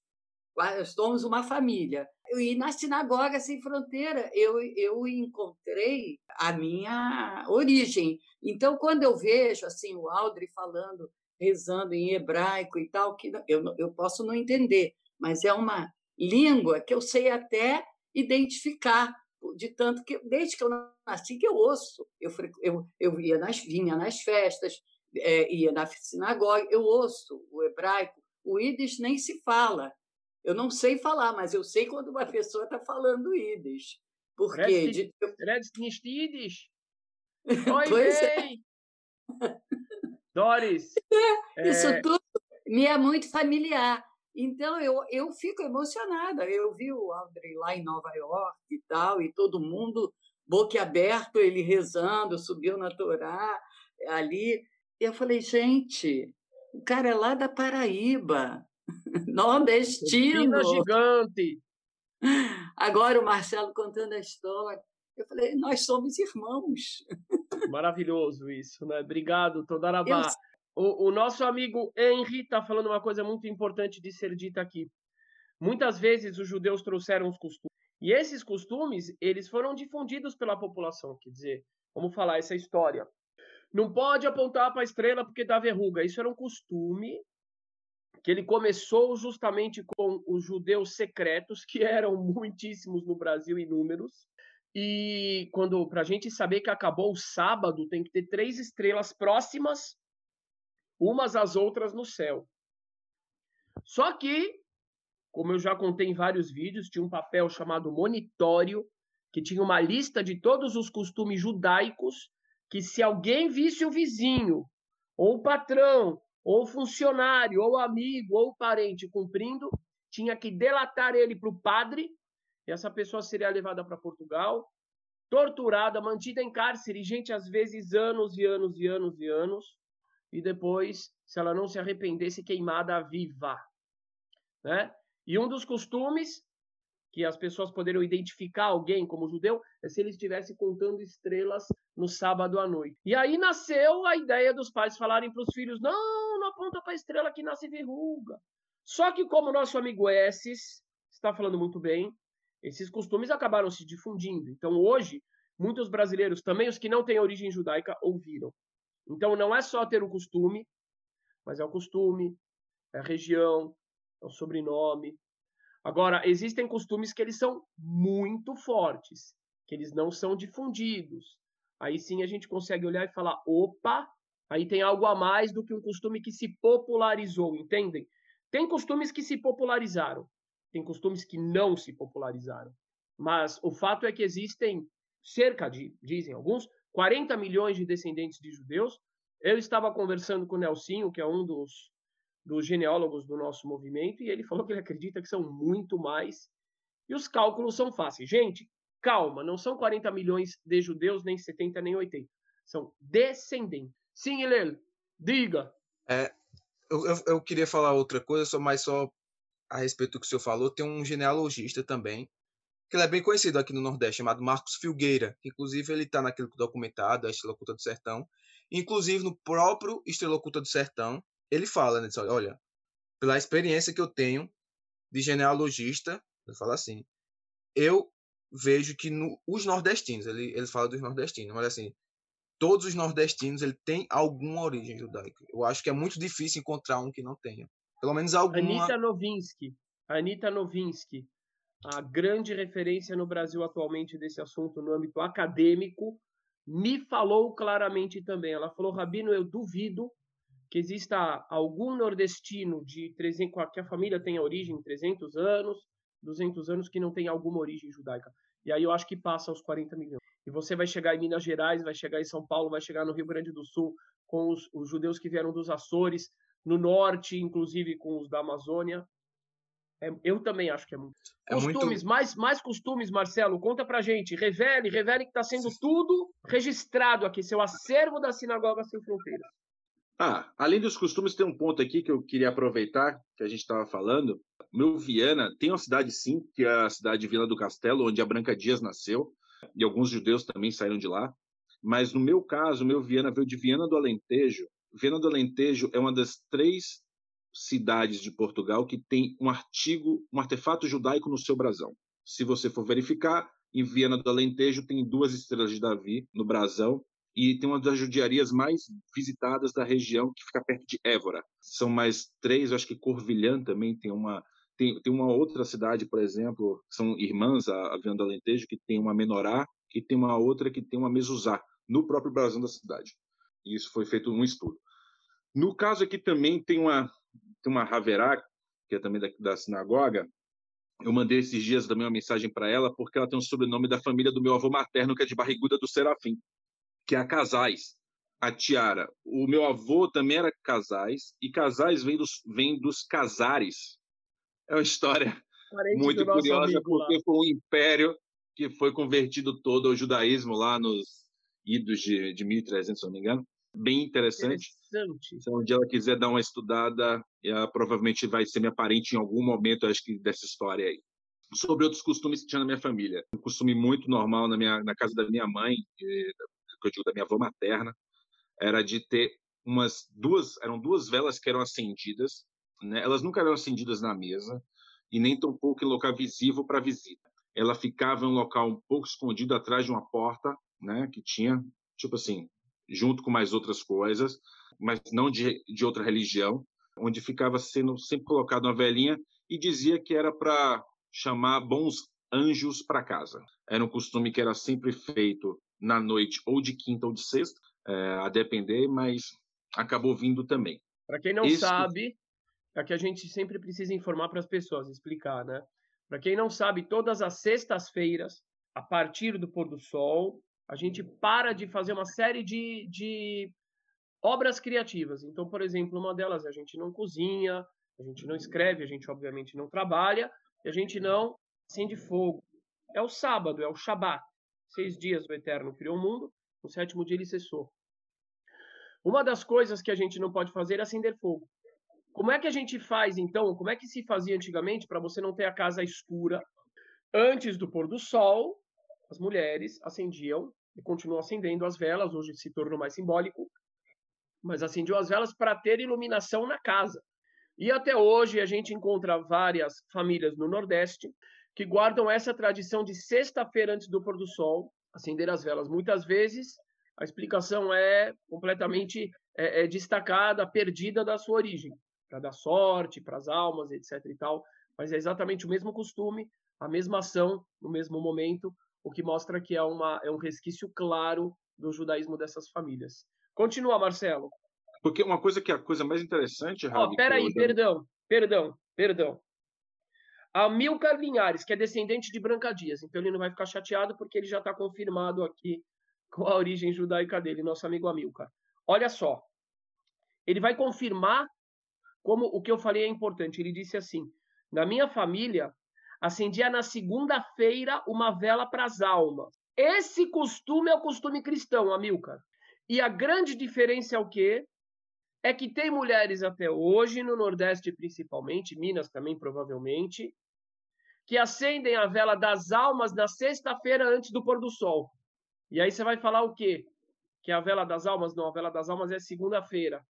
Somos uma família. E na Sinagoga Sem Fronteira eu, eu encontrei a minha origem. Então, quando eu vejo assim o Aldri falando, rezando em hebraico e tal, que eu, eu posso não entender, mas é uma língua que eu sei até identificar de tanto que desde que eu nasci que eu ouço, eu eu, eu ia nas vinha nas festas, é, ia na sinagoga, eu ouço o hebraico, o ídis nem se fala. Eu não sei falar, mas eu sei quando uma pessoa está falando ídis. Porque Redst nicht ídis. Pois é. Doris. É, isso é... tudo me é muito familiar. Então, eu, eu fico emocionada. Eu vi o André lá em Nova York e tal, e todo mundo boquiaberto, ele rezando, subiu na Torá ali. E eu falei, gente, o cara é lá da Paraíba, nordestino. gigante. Agora o Marcelo contando a história. Eu falei, nós somos irmãos. Maravilhoso isso, né? Obrigado, Todarabá. Eu o, o nosso amigo Henry está falando uma coisa muito importante de ser dita aqui. Muitas vezes os judeus trouxeram os costumes. E esses costumes, eles foram difundidos pela população. Quer dizer, vamos falar essa história. Não pode apontar para a estrela porque dá verruga. Isso era um costume que ele começou justamente com os judeus secretos, que eram muitíssimos no Brasil em números. E quando para a gente saber que acabou o sábado, tem que ter três estrelas próximas umas às outras no céu. Só que, como eu já contei em vários vídeos, tinha um papel chamado monitório, que tinha uma lista de todos os costumes judaicos, que se alguém visse o vizinho, ou o patrão, ou o funcionário, ou amigo, ou parente cumprindo, tinha que delatar ele para o padre, e essa pessoa seria levada para Portugal, torturada, mantida em cárcere, gente, às vezes anos e anos e anos e anos, e depois, se ela não se arrependesse, queimada viva. Né? E um dos costumes que as pessoas poderiam identificar alguém como judeu é se ele estivesse contando estrelas no sábado à noite. E aí nasceu a ideia dos pais falarem para os filhos: não, não aponta para a estrela que nasce verruga. Só que, como nosso amigo Esses está falando muito bem, esses costumes acabaram se difundindo. Então, hoje, muitos brasileiros, também os que não têm origem judaica, ouviram. Então, não é só ter o costume, mas é o costume, é a região, é o sobrenome. Agora, existem costumes que eles são muito fortes, que eles não são difundidos. Aí sim a gente consegue olhar e falar: opa, Aí tem algo a mais do que um costume que se popularizou, entendem? Tem costumes que se popularizaram, tem costumes que não se popularizaram. Mas o fato é que existem cerca de, dizem alguns, 40 milhões de descendentes de judeus. Eu estava conversando com o Nelsinho, que é um dos, dos genealogos do nosso movimento, e ele falou que ele acredita que são muito mais. E os cálculos são fáceis. Gente, calma, não são 40 milhões de judeus, nem 70, nem 80. São descendentes. Sim, Helel, diga. É, eu, eu, queria falar outra coisa, só mais só a respeito do que o senhor falou. Tem um genealogista também, que ele é bem conhecido aqui no Nordeste, chamado Marcos Filgueira, que inclusive ele está naquele documentado, a Estrela Oculta do Sertão. Inclusive, no próprio Estrela Oculta do Sertão, ele fala, né, diz, olha, pela experiência que eu tenho de genealogista, ele fala assim, eu vejo que no, os nordestinos, ele, ele fala dos nordestinos, mas assim, todos os nordestinos ele tem alguma origem judaica. Eu acho que é muito difícil encontrar um que não tenha. Pelo menos alguma. Anitta Novinsky. Anitta Novinsky a grande referência no Brasil atualmente desse assunto no âmbito acadêmico, me falou claramente também. Ela falou, Rabino, eu duvido que exista algum nordestino de 300, que a família tenha origem em 300 anos, 200 anos, que não tenha alguma origem judaica. E aí eu acho que passa aos 40 milhões. E você vai chegar em Minas Gerais, vai chegar em São Paulo, vai chegar no Rio Grande do Sul, com os, os judeus que vieram dos Açores, no norte, inclusive com os da Amazônia, é, eu também acho que é muito. É costumes, muito... mais, mais costumes, Marcelo, conta pra gente. Revele, revele que está sendo tudo registrado aqui, seu acervo da Sinagoga Sem Fronteiras. Ah, além dos costumes, tem um ponto aqui que eu queria aproveitar, que a gente estava falando. Meu Viana tem uma cidade, sim, que é a cidade de Vila do Castelo, onde a Branca Dias nasceu, e alguns judeus também saíram de lá. Mas no meu caso, meu Viana veio de Viana do Alentejo. Viana do Alentejo é uma das três cidades de Portugal que tem um artigo, um artefato judaico no seu brasão. Se você for verificar, em Viana do Alentejo tem duas estrelas de Davi no brasão e tem uma das judiarias mais visitadas da região que fica perto de Évora. São mais três, acho que Corvilhã também tem uma tem, tem uma outra cidade, por exemplo, são irmãs a, a Viana do Alentejo que tem uma menorá e tem uma outra que tem uma mezuzá no próprio brasão da cidade. E isso foi feito um estudo. No caso aqui também tem uma tem uma Haverá, que é também da, da sinagoga, eu mandei esses dias também uma mensagem para ela, porque ela tem um sobrenome da família do meu avô materno, que é de Barriguda do Serafim, que é a Casais, a Tiara. O meu avô também era Casais, e Casais vem dos, vem dos Casares. É uma história Parente muito curiosa, porque lá. foi um império que foi convertido todo ao judaísmo lá nos idos de, de 1300, se não me engano bem interessante. interessante. Se dia ela quiser dar uma estudada, ela provavelmente vai ser minha parente em algum momento, acho que dessa história aí. Sobre outros costumes que tinha na minha família. Um costume muito normal na, minha, na casa da minha mãe, que eu digo da minha avó materna, era de ter umas duas, eram duas velas que eram acendidas, né? Elas nunca eram acendidas na mesa e nem tampouco em local visível para visita. Ela ficava em um local um pouco escondido atrás de uma porta, né, que tinha, tipo assim, junto com mais outras coisas, mas não de, de outra religião, onde ficava sendo sempre colocado uma velhinha e dizia que era para chamar bons anjos para casa. Era um costume que era sempre feito na noite ou de quinta ou de sexta, é, a depender, mas acabou vindo também. Para quem não Esse... sabe, é que a gente sempre precisa informar para as pessoas, explicar, né? Para quem não sabe, todas as sextas-feiras, a partir do pôr do sol, a gente para de fazer uma série de, de obras criativas. Então, por exemplo, uma delas é a gente não cozinha, a gente não escreve, a gente obviamente não trabalha, e a gente não acende fogo. É o sábado, é o Shabat. Seis dias o Eterno criou o mundo, no sétimo dia ele cessou. Uma das coisas que a gente não pode fazer é acender fogo. Como é que a gente faz, então? Como é que se fazia antigamente para você não ter a casa escura? Antes do pôr do sol, as mulheres acendiam e continuam acendendo as velas, hoje se tornou mais simbólico, mas acendiam as velas para ter iluminação na casa. E até hoje a gente encontra várias famílias no Nordeste que guardam essa tradição de sexta-feira antes do pôr do sol, acender as velas. Muitas vezes a explicação é completamente é, é destacada, perdida da sua origem, para dar sorte, para as almas, etc. e tal. Mas é exatamente o mesmo costume, a mesma ação no mesmo momento, o que mostra que é, uma, é um resquício claro do judaísmo dessas famílias. Continua, Marcelo. Porque uma coisa que é a coisa mais interessante, Ravi... Ó, peraí, perdão, perdão, perdão. Amilcar Linhares, que é descendente de Branca Dias, então ele não vai ficar chateado porque ele já está confirmado aqui com a origem judaica dele, nosso amigo Amilcar. Olha só, ele vai confirmar como o que eu falei é importante. Ele disse assim: na minha família, acendia na segunda-feira uma vela para as almas. Esse costume é o costume cristão, Amilcar. E a grande diferença é o quê? É que tem mulheres até hoje, no Nordeste principalmente, Minas também provavelmente, que acendem a vela das almas na sexta-feira antes do pôr do sol. E aí você vai falar o quê? Que a vela das almas, não, a vela das almas é segunda-feira.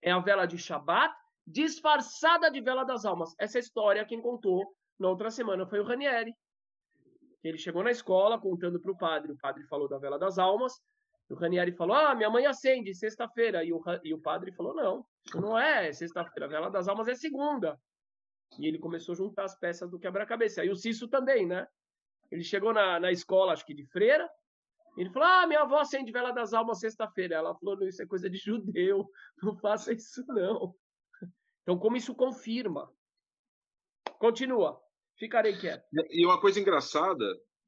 É a vela de Shabat disfarçada de vela das almas. Essa história quem contou na outra semana foi o Ranieri. Ele chegou na escola contando para o padre. O padre falou da vela das almas. O Ranieri falou: Ah, minha mãe acende sexta-feira. E o, e o padre falou: Não, isso não é sexta-feira. A vela das almas é segunda. E ele começou a juntar as peças do quebra-cabeça. Aí o Cício também, né? Ele chegou na, na escola, acho que de freira. Ele falou: Ah, minha avó acende vela das almas sexta-feira. Ela falou: Não, isso é coisa de judeu. Não faça isso, não. Então, como isso confirma? Continua. Ficarei quieto. E uma coisa engraçada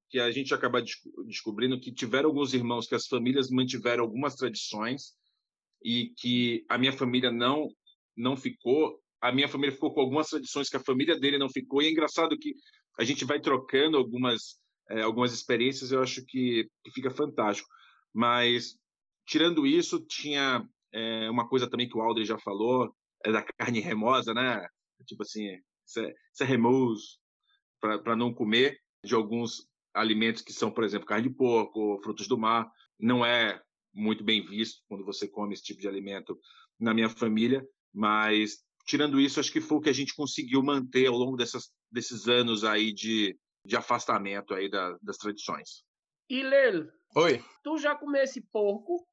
que a gente acaba descobrindo que tiveram alguns irmãos que as famílias mantiveram algumas tradições e que a minha família não não ficou, a minha família ficou com algumas tradições que a família dele não ficou. E é engraçado que a gente vai trocando algumas é, algumas experiências, eu acho que, que, fica fantástico. Mas tirando isso, tinha é, uma coisa também que o Aldri já falou, é da carne remosa, né? Tipo assim, remoso, para não comer de alguns alimentos que são, por exemplo, carne de porco, frutos do mar. Não é muito bem visto quando você come esse tipo de alimento na minha família, mas tirando isso, acho que foi o que a gente conseguiu manter ao longo dessas, desses anos aí de, de afastamento aí da, das tradições. E Lel, Oi. Tu já comesse porco?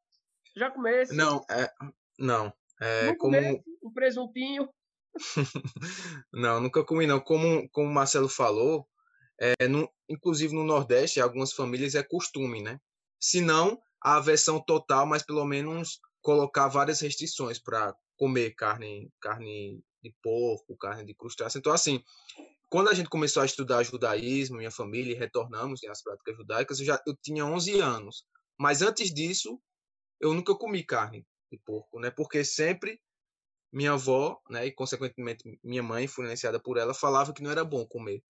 Já comesse? Não, é, não. É, não como um presuntinho? não, nunca comi não. Como, como o Marcelo falou, é, no, inclusive no Nordeste, algumas famílias é costume, né? Se não, a versão total, mas pelo menos colocar várias restrições para comer carne, carne de porco, carne de crustáceo. Então, assim, quando a gente começou a estudar judaísmo, minha família, e retornamos às práticas judaicas, eu já eu tinha 11 anos. Mas antes disso, eu nunca comi carne de porco, né? Porque sempre minha avó, né, e consequentemente minha mãe, influenciada por ela, falava que não era bom comer.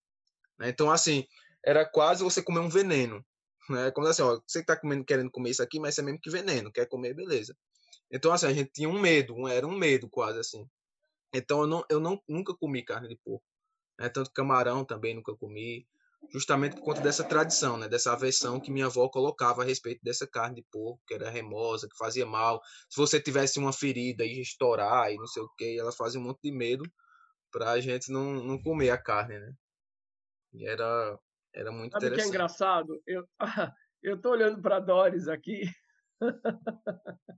Né? Então, assim, era quase você comer um veneno. Né? Como assim, ó, você tá comendo, querendo comer isso aqui, mas é mesmo que veneno, quer comer, beleza. Então, assim, a gente tinha um medo, era um medo quase assim. Então, eu, não, eu não, nunca comi carne de porco. Né? Tanto camarão também nunca comi justamente por conta dessa tradição, né? Dessa aversão que minha avó colocava a respeito dessa carne de porco, que era remosa, que fazia mal. Se você tivesse uma ferida e estourar e não sei o que, ela fazia um monte de medo para a gente não, não comer a carne, né? E era, era muito Sabe interessante. que é engraçado? Eu, eu tô olhando para Doris aqui.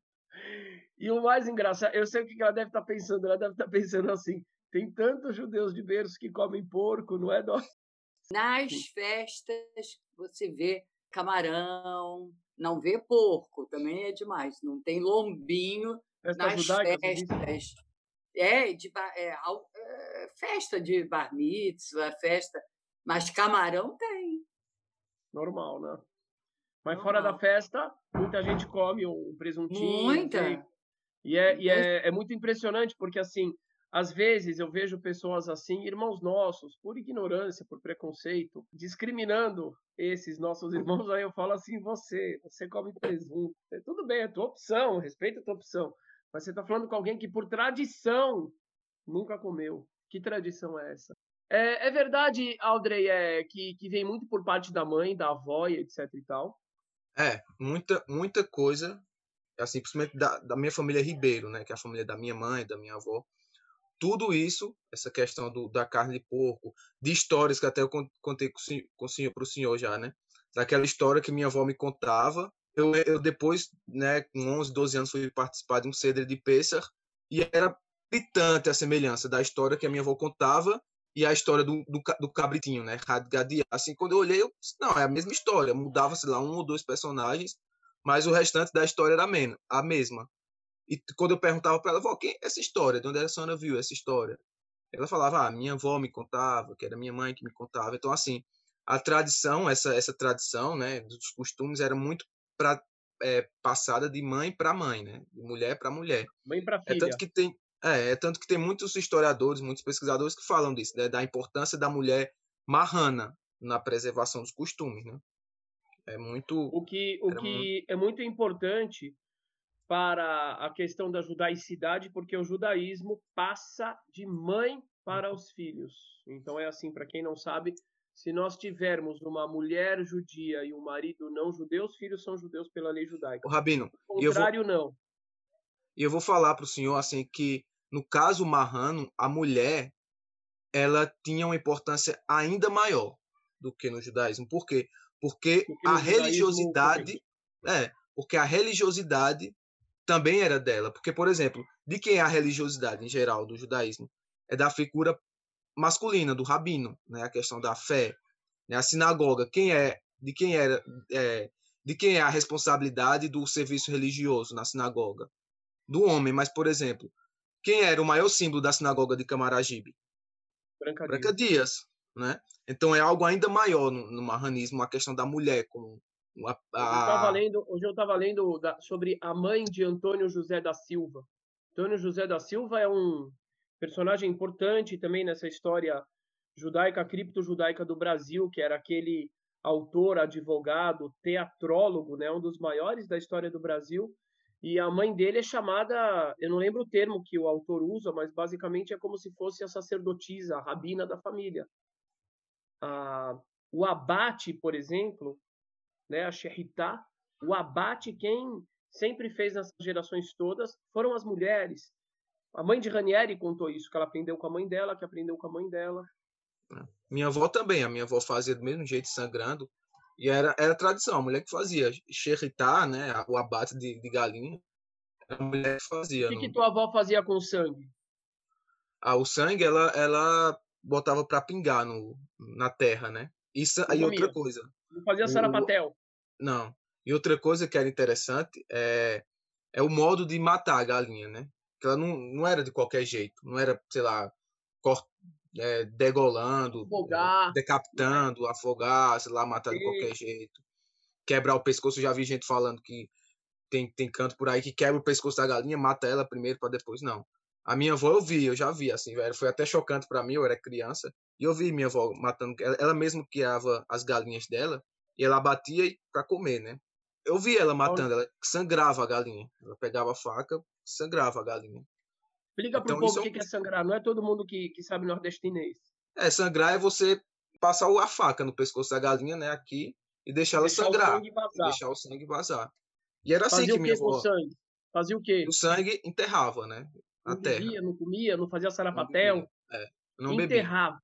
e o mais engraçado, eu sei o que ela deve estar tá pensando. Ela deve estar tá pensando assim: tem tantos judeus de berço que comem porco, não é, Doris? Nas festas você vê camarão, não vê porco, também é demais. Não tem lombinho Festa nas judaica, festas. É, de, é, é, festa de bar mitzvah, festa. Mas camarão tem. Normal, né? Mas Normal. fora da festa, muita gente come um presuntinho. Muita. E, é, e é, é muito impressionante, porque assim, às vezes eu vejo pessoas assim, irmãos nossos, por ignorância, por preconceito, discriminando esses nossos irmãos. Aí eu falo assim: você, você come presunto. É, tudo bem, é tua opção, respeita a tua opção. Mas você está falando com alguém que, por tradição, nunca comeu. Que tradição é essa? É, é verdade, Audrey, é, que, que vem muito por parte da mãe, da avó e etc e tal. É, muita, muita coisa, assim, principalmente da, da minha família Ribeiro, né? Que é a família da minha mãe, da minha avó tudo isso, essa questão do, da carne de porco, de histórias que até eu contei com o para o senhor já, né? Daquela história que minha avó me contava. Eu, eu depois, né, com 11, 12 anos, fui participar de um cedro de Pessar e era gritante a semelhança da história que a minha avó contava e a história do, do, do cabritinho, né? Radgadia. Assim, quando eu olhei, eu disse, não, é a mesma história. Mudava, sei lá, um ou dois personagens, mas o restante da história era a mesma. E quando eu perguntava para ela, vó, quem é essa história? De onde a senhora viu essa história? Ela falava, ah, minha avó me contava, que era minha mãe que me contava. Então, assim, a tradição, essa, essa tradição, né, dos costumes era muito pra, é, passada de mãe para mãe, né, de mulher para mulher. Mãe para filha. É tanto que tem, é, é, tanto que tem muitos historiadores, muitos pesquisadores que falam disso, né, da importância da mulher marrana na preservação dos costumes, né? É muito. O que, o que muito... é muito importante para a questão da judaicidade, porque o judaísmo passa de mãe para os filhos. Então é assim, para quem não sabe, se nós tivermos uma mulher judia e um marido não judeu, os filhos são judeus pela lei judaica. O Rabino, o contrário, vou, não. E eu vou falar para o senhor assim que no caso marrano, a mulher ela tinha uma importância ainda maior do que no judaísmo. Por quê? Porque, porque a religiosidade é, porque a religiosidade também era dela. Porque, por exemplo, de quem é a religiosidade em geral do judaísmo? É da figura masculina, do rabino, né? A questão da fé, né? A sinagoga, quem é, de quem era, é, de quem é a responsabilidade do serviço religioso na sinagoga? Do homem, mas por exemplo, quem era o maior símbolo da sinagoga de Camaragibe? Branca, Branca Dias. Dias, né? Então é algo ainda maior no, no marranismo, a questão da mulher como a, a... Hoje eu estava lendo, da, sobre a mãe de Antônio José da Silva. Antônio José da Silva é um personagem importante também nessa história judaica, cripto-judaica do Brasil, que era aquele autor, advogado, teatrólogo, né, um dos maiores da história do Brasil. E a mãe dele é chamada, eu não lembro o termo que o autor usa, mas basicamente é como se fosse a sacerdotisa, a rabina da família. Ah, o abate, por exemplo, né, a Sherritá, o abate, quem sempre fez nessas gerações todas foram as mulheres. A mãe de Ranieri contou isso, que ela aprendeu com a mãe dela, que aprendeu com a mãe dela. É. Minha avó também, a minha avó fazia do mesmo jeito, sangrando. E era, era tradição, a mulher que fazia. Xerritá, né, o abate de, de galinha, era a mulher que fazia. O que, que tua avó fazia com o sangue? Ah, o sangue, ela, ela botava para pingar no, na terra, né? Isso aí outra coisa. Não fazia sarapatel? Não. E outra coisa que era interessante é, é o modo de matar a galinha, né? que ela não, não era de qualquer jeito, não era, sei lá, cort, é, degolando, afogar. decapitando, afogar, sei lá, matar de qualquer jeito, quebrar o pescoço. Eu já vi gente falando que tem, tem canto por aí que quebra o pescoço da galinha, mata ela primeiro para depois não. A minha avó eu vi, eu já vi, assim, velho, foi até chocante para mim, eu era criança, e eu vi minha avó matando, ela, ela mesmo criava as galinhas dela, e ela batia para comer, né? Eu vi ela matando, ela sangrava a galinha. Ela pegava a faca, sangrava a galinha. Explica então, pro povo o é que, é sangrar. Não é todo mundo que, que sabe nordestinês. É, sangrar é você passar a faca no pescoço da galinha, né, aqui, e deixar ela deixar sangrar. O deixar o sangue vazar. E era assim fazia que minha avó... sangue? Fazia o quê? O sangue enterrava, né? Não terra. Bebia, não comia, não fazia sarapatel. Não é, não enterrava. Bebia.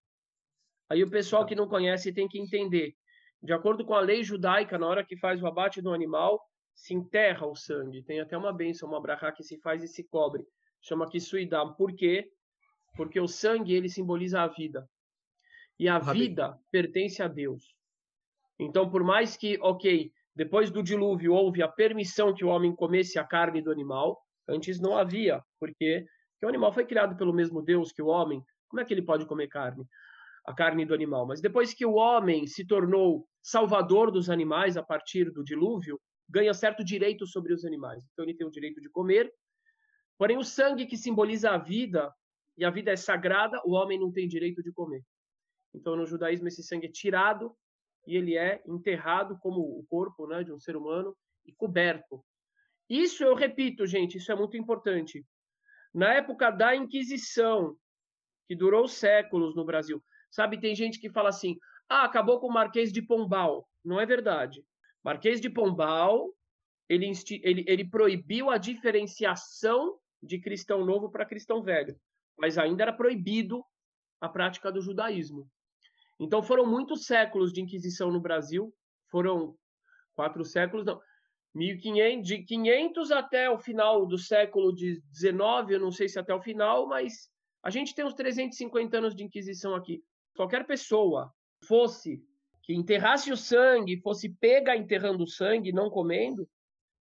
Aí o pessoal que não conhece tem que entender. De acordo com a lei judaica, na hora que faz o abate do animal, se enterra o sangue. Tem até uma benção, uma brachá que se faz e se cobre. Chama Kisuidam. Por quê? Porque o sangue, ele simboliza a vida. E a vida pertence a Deus. Então, por mais que, ok, depois do dilúvio houve a permissão que o homem comesse a carne do animal, antes não havia. Por quê? Porque o animal foi criado pelo mesmo Deus que o homem. Como é que ele pode comer carne? A carne do animal. Mas depois que o homem se tornou salvador dos animais a partir do dilúvio, ganha certo direito sobre os animais. Então ele tem o direito de comer. Porém, o sangue que simboliza a vida, e a vida é sagrada, o homem não tem direito de comer. Então, no judaísmo, esse sangue é tirado e ele é enterrado como o corpo né, de um ser humano e coberto. Isso eu repito, gente, isso é muito importante. Na época da Inquisição, que durou séculos no Brasil, Sabe, tem gente que fala assim: ah, acabou com o Marquês de Pombal. Não é verdade. Marquês de Pombal, ele, ele, ele proibiu a diferenciação de cristão novo para cristão velho, mas ainda era proibido a prática do judaísmo. Então foram muitos séculos de Inquisição no Brasil, foram quatro séculos, não, 1500, de 500 até o final do século XIX, eu não sei se até o final, mas a gente tem uns 350 anos de Inquisição aqui qualquer pessoa fosse que enterrasse o sangue, fosse pega enterrando o sangue, não comendo,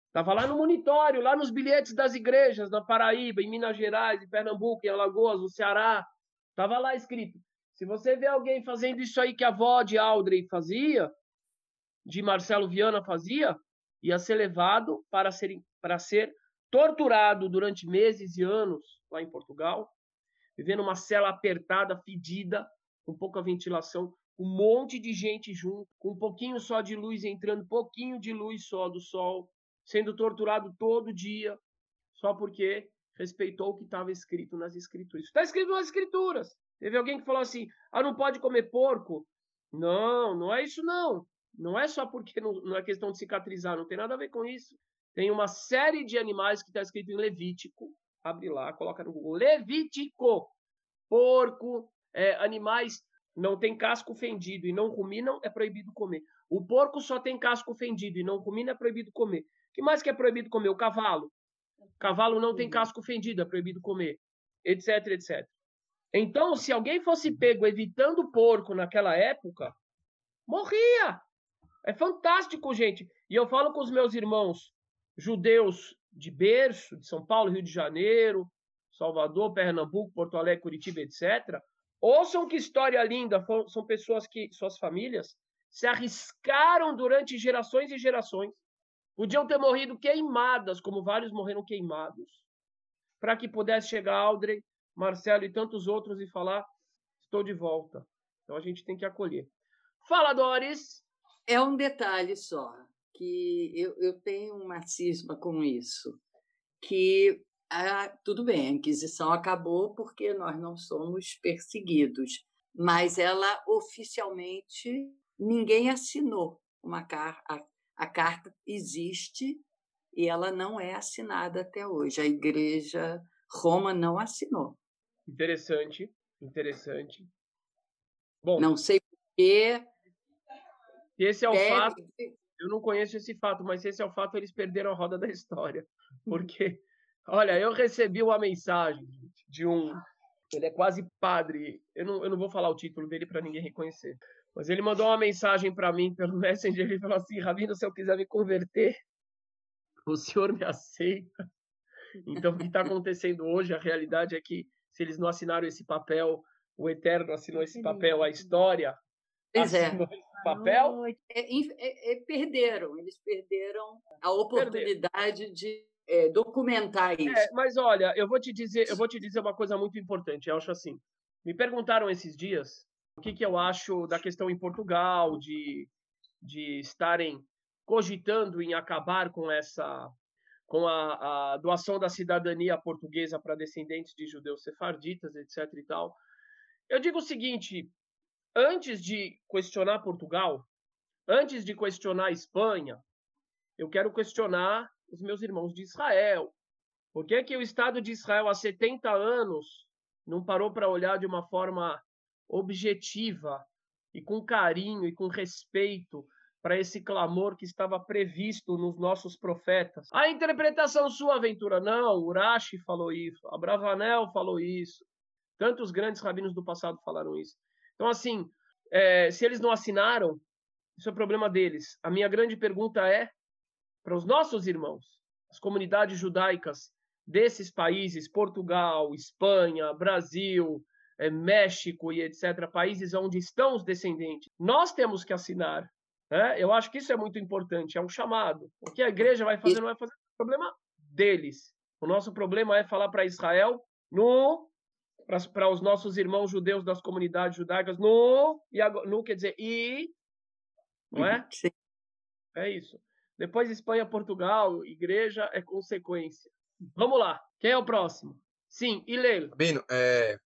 Estava lá no monitório, lá nos bilhetes das igrejas, na Paraíba, em Minas Gerais, em Pernambuco, em Alagoas, no Ceará. Estava lá escrito. Se você vê alguém fazendo isso aí que a avó de Aldrey fazia, de Marcelo Viana fazia, ia ser levado para ser, para ser torturado durante meses e anos lá em Portugal, vivendo uma cela apertada, fedida, com pouca ventilação, um monte de gente junto, com um pouquinho só de luz entrando, pouquinho de luz só do sol, sendo torturado todo dia, só porque respeitou o que estava escrito nas escrituras. Está escrito nas escrituras. Teve alguém que falou assim: ah, não pode comer porco. Não, não é isso não. Não é só porque não, não é questão de cicatrizar, não tem nada a ver com isso. Tem uma série de animais que está escrito em Levítico. Abre lá, coloca no Google. Levítico. Porco, é, animais não tem casco fendido e não ruminam, é proibido comer. O porco só tem casco fendido e não rumina, é proibido comer. que mais que é proibido comer? O cavalo. O cavalo não tem uhum. casco fendido, é proibido comer. Etc, etc. Então, se alguém fosse pego evitando porco naquela época, morria. É fantástico, gente. E eu falo com os meus irmãos judeus de berço, de São Paulo, Rio de Janeiro, Salvador, Pernambuco, Porto Alegre, Curitiba, etc. Ouçam que história linda. São pessoas que, suas famílias, se arriscaram durante gerações e gerações. Podiam ter morrido queimadas, como vários morreram queimados, para que pudesse chegar Aldrey Marcelo e tantos outros e falar: estou de volta. Então a gente tem que acolher. Fala, Doris! É um detalhe só, que eu, eu tenho uma cisma com isso, que ah, tudo bem, a Inquisição acabou porque nós não somos perseguidos, mas ela oficialmente ninguém assinou uma carta. A, a carta existe e ela não é assinada até hoje. A Igreja Roma não assinou. Interessante, interessante. Bom, não sei porquê. Esse é o deve... fato. Eu não conheço esse fato, mas esse é o fato, eles perderam a roda da história. Porque, olha, eu recebi uma mensagem de um. Ele é quase padre. Eu não, eu não vou falar o título dele para ninguém reconhecer. Mas ele mandou uma mensagem para mim pelo Messenger. Ele falou assim: Rabino, se eu quiser me converter, o senhor me aceita. Então, o que está acontecendo hoje, a realidade é que se eles não assinaram esse papel, o Eterno assinou esse papel, a história pois é. assinou é. esse papel. É, é, é, perderam, eles perderam a oportunidade perderam. de é, documentar isso. É, mas olha, eu vou te dizer, eu vou te dizer uma coisa muito importante. Eu acho assim. Me perguntaram esses dias o que, que eu acho da questão em Portugal de, de estarem cogitando em acabar com essa com a, a doação da cidadania portuguesa para descendentes de judeus sefarditas, etc. e tal. Eu digo o seguinte: antes de questionar Portugal, antes de questionar Espanha, eu quero questionar os meus irmãos de Israel. Por que, que o Estado de Israel, há 70 anos, não parou para olhar de uma forma objetiva e com carinho e com respeito para esse clamor que estava previsto nos nossos profetas. A interpretação sua, Aventura, não. Urashi falou isso, Abravanel falou isso, tantos grandes rabinos do passado falaram isso. Então, assim, é, se eles não assinaram, isso é problema deles. A minha grande pergunta é para os nossos irmãos, as comunidades judaicas desses países, Portugal, Espanha, Brasil, é, México e etc., países onde estão os descendentes, nós temos que assinar né? Eu acho que isso é muito importante, é um chamado. O que a igreja vai fazer não vai fazer é problema deles. O nosso problema é falar para Israel no para os nossos irmãos judeus das comunidades judaicas no e no quer dizer e não é? Sim. É isso. Depois Espanha, Portugal, igreja é consequência. Vamos lá. Quem é o próximo? Sim, Ilelo. Bino, é...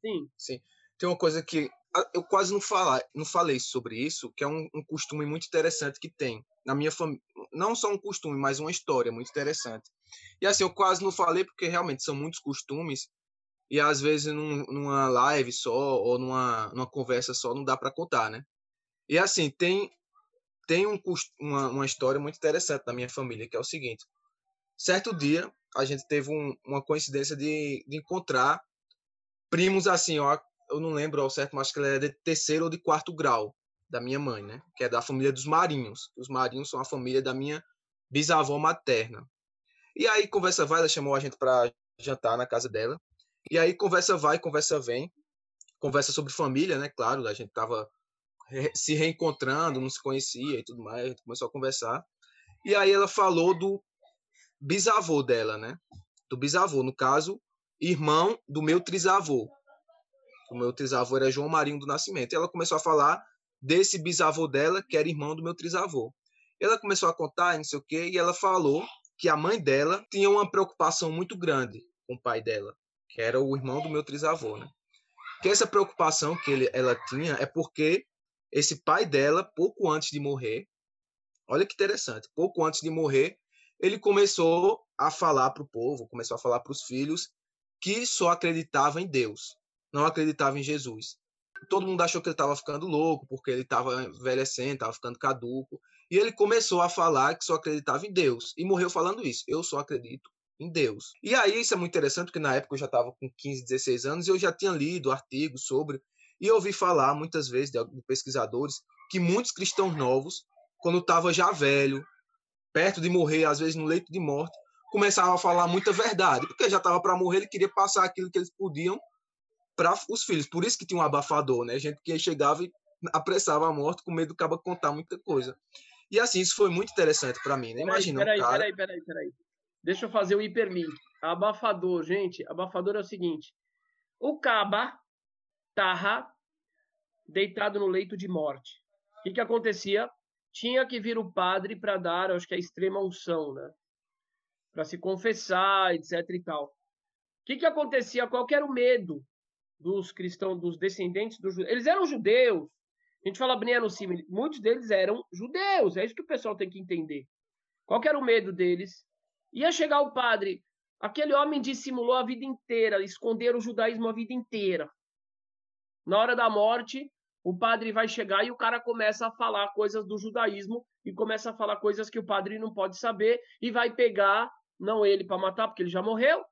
Sim. Sim. Tem uma coisa que eu quase não, falar, não falei sobre isso, que é um, um costume muito interessante que tem na minha família. Não só um costume, mas uma história muito interessante. E assim, eu quase não falei porque realmente são muitos costumes e às vezes num, numa live só ou numa, numa conversa só não dá para contar, né? E assim, tem, tem um, uma, uma história muito interessante na minha família, que é o seguinte. Certo dia, a gente teve um, uma coincidência de, de encontrar primos assim, ó, eu não lembro ao certo, mas acho que ela é de terceiro ou de quarto grau da minha mãe, né? Que é da família dos Marinhos. Os Marinhos são a família da minha bisavó materna. E aí, conversa vai, ela chamou a gente para jantar na casa dela. E aí, conversa vai, conversa vem. Conversa sobre família, né? Claro, a gente tava se reencontrando, não se conhecia e tudo mais. Começou a conversar. E aí, ela falou do bisavô dela, né? Do bisavô, no caso, irmão do meu trisavô. O meu trisavô era João Marinho do Nascimento. E ela começou a falar desse bisavô dela, que era irmão do meu trisavô. Ela começou a contar, não sei o quê, e ela falou que a mãe dela tinha uma preocupação muito grande com o pai dela, que era o irmão do meu trisavô, né? Que essa preocupação que ele, ela tinha é porque esse pai dela, pouco antes de morrer, olha que interessante, pouco antes de morrer, ele começou a falar para o povo, começou a falar para os filhos que só acreditava em Deus, não acreditava em Jesus. Todo mundo achou que ele estava ficando louco, porque ele estava envelhecendo, estava ficando caduco. E ele começou a falar que só acreditava em Deus. E morreu falando isso. Eu só acredito em Deus. E aí isso é muito interessante, porque na época eu já estava com 15, 16 anos e eu já tinha lido artigos sobre. E ouvi falar muitas vezes de pesquisadores que muitos cristãos novos, quando estava já velho, perto de morrer, às vezes no leito de morte, começavam a falar muita verdade, porque já estava para morrer, ele queria passar aquilo que eles podiam para os filhos. Por isso que tinha um abafador, né? Gente que chegava e apressava a morte com medo do cabo contar muita coisa. E assim, isso foi muito interessante para mim, né? Imagina peraí, um cara... Peraí, peraí, peraí. Deixa eu fazer o hipermin. Abafador, gente, abafador é o seguinte. O caba tava deitado no leito de morte. O que, que acontecia? Tinha que vir o padre para dar, acho que é a extrema unção, né? Para se confessar, etc e tal. O que, que acontecia? Qual era o medo dos cristãos, dos descendentes dos judeus. Eles eram judeus. A gente fala Bnei Anusim, muitos deles eram judeus. É isso que o pessoal tem que entender. Qual que era o medo deles? Ia chegar o padre, aquele homem dissimulou a vida inteira, esconder o judaísmo a vida inteira. Na hora da morte, o padre vai chegar e o cara começa a falar coisas do judaísmo e começa a falar coisas que o padre não pode saber e vai pegar, não ele para matar, porque ele já morreu,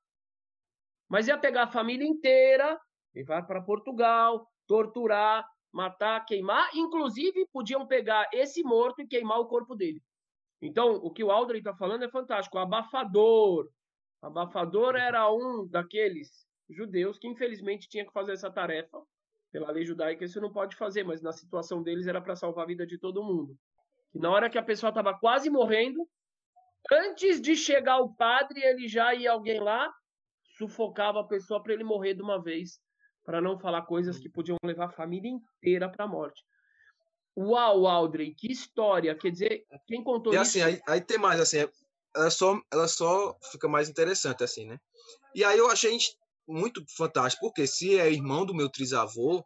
mas ia pegar a família inteira levar para Portugal, torturar, matar, queimar. Inclusive, podiam pegar esse morto e queimar o corpo dele. Então, o que o Aldrin está falando é fantástico. O abafador. O abafador era um daqueles judeus que, infelizmente, tinha que fazer essa tarefa. Pela lei judaica, isso não pode fazer, mas na situação deles era para salvar a vida de todo mundo. E na hora que a pessoa estava quase morrendo, antes de chegar o padre, ele já ia alguém lá, sufocava a pessoa para ele morrer de uma vez para não falar coisas que podiam levar a família inteira para a morte. Uau, Aldrey, que história! Quer dizer, quem contou e, isso? assim, aí, aí, tem mais, assim, ela só, ela só fica mais interessante, assim, né? E aí eu achei muito fantástico, porque se é irmão do meu trisavô,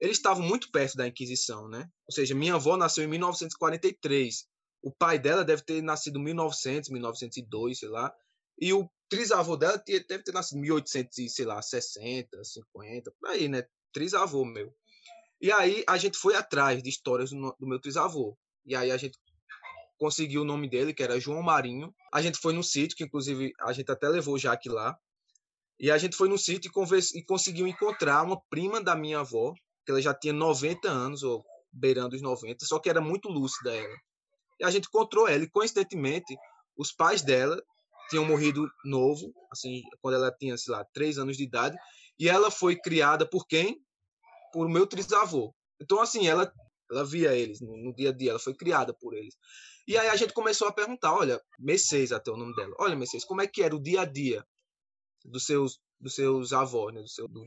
eles estavam muito perto da Inquisição, né? Ou seja, minha avó nasceu em 1943. O pai dela deve ter nascido em 1900, 1902, sei lá. E o trisavô dela deve ter nascido em 1800, sei lá, 60, 50, por aí, né? Trisavô meu. E aí a gente foi atrás de histórias do, do meu trisavô. E aí a gente conseguiu o nome dele, que era João Marinho. A gente foi no sítio, que inclusive a gente até levou o Jaque lá. E a gente foi no sítio e, e conseguiu encontrar uma prima da minha avó, que ela já tinha 90 anos, ou beirando os 90, só que era muito lúcida ela. E a gente encontrou ela, e coincidentemente, os pais dela tinham morrido novo, assim, quando ela tinha, sei lá, três anos de idade, e ela foi criada por quem? Por meu trisavô. Então, assim, ela, ela via eles no, no, dia a dia, ela foi criada por eles. E aí a gente começou a perguntar, olha, Mercedes até o nome dela, olha, Mercedes, como é que era o dia a dia dos seus, dos seus avós, né, do seu, do,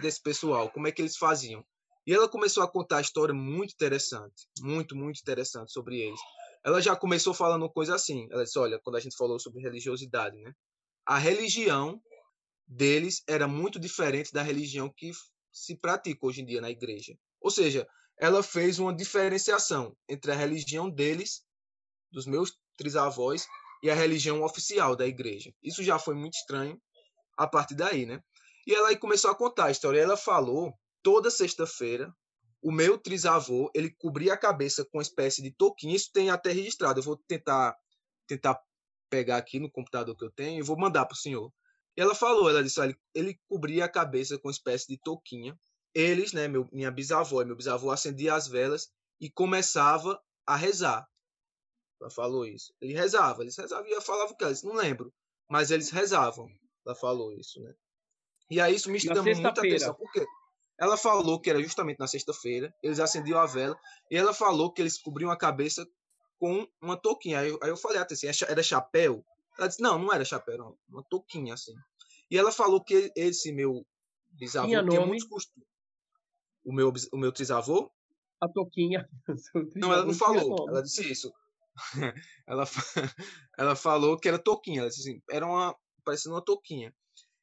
desse pessoal, como é que eles faziam? E ela começou a contar a história muito interessante, muito, muito interessante sobre eles ela já começou falando coisa assim. Ela disse: olha, quando a gente falou sobre religiosidade, né? A religião deles era muito diferente da religião que se pratica hoje em dia na igreja. Ou seja, ela fez uma diferenciação entre a religião deles, dos meus trisavós, e a religião oficial da igreja. Isso já foi muito estranho a partir daí, né? E ela aí começou a contar a história. Ela falou toda sexta-feira o meu trisavô, ele cobria a cabeça com uma espécie de toquinho, isso tem até registrado. Eu vou tentar tentar pegar aqui no computador que eu tenho e vou mandar para o senhor. E ela falou, ela disse, olha, ele cobria a cabeça com uma espécie de touquinha. Eles, né, meu, minha bisavó e meu bisavô acendia as velas e começava a rezar. Ela falou isso. Ele rezava, eles rezavam e eu falava o que? Eles não lembro, mas eles rezavam. Ela falou isso, né? E aí isso me chamou muita atenção, porque ela falou que era justamente na sexta-feira, eles acendiam a vela, e ela falou que eles cobriam a cabeça com uma touquinha. Aí eu, aí eu falei, assim, era chapéu? Ela disse, não, não era chapéu, não, uma touquinha, assim. E ela falou que esse meu bisavô tinha, tinha muitos costumes. O meu, o meu trisavô? A touquinha. Não, ela não falou, ela disse isso. ela, ela falou que era touquinha, ela disse assim, era uma, parecendo uma touquinha.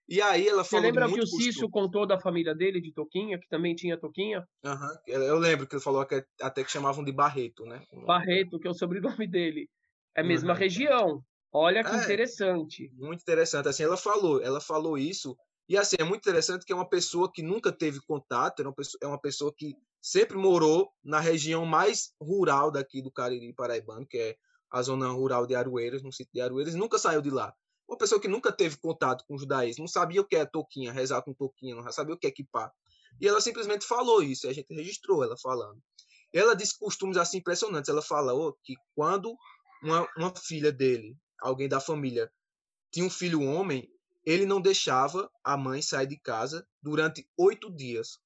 E aí ela falou. Você lembra que o Cício contou da família dele de Toquinha, que também tinha Toquinha? Uhum. Eu lembro que ele falou que até que chamavam de Barreto, né? Barreto, que é o sobrenome dele. É a mesma uhum. região. Olha que é, interessante. Muito interessante. Assim, ela falou, ela falou isso. E assim, é muito interessante que é uma pessoa que nunca teve contato, é uma pessoa, é uma pessoa que sempre morou na região mais rural daqui do Cariri Paraibano, que é a zona rural de Aroeiras, no sítio de Aroeiras, nunca saiu de lá. Uma pessoa que nunca teve contato com o judaísmo, não sabia o que é toquinha, rezar com toquinha, não sabia o que é equipar. E ela simplesmente falou isso, e a gente registrou ela falando. Ela disse costumes assim impressionantes. Ela falou que quando uma, uma filha dele, alguém da família, tinha um filho homem, ele não deixava a mãe sair de casa durante oito dias.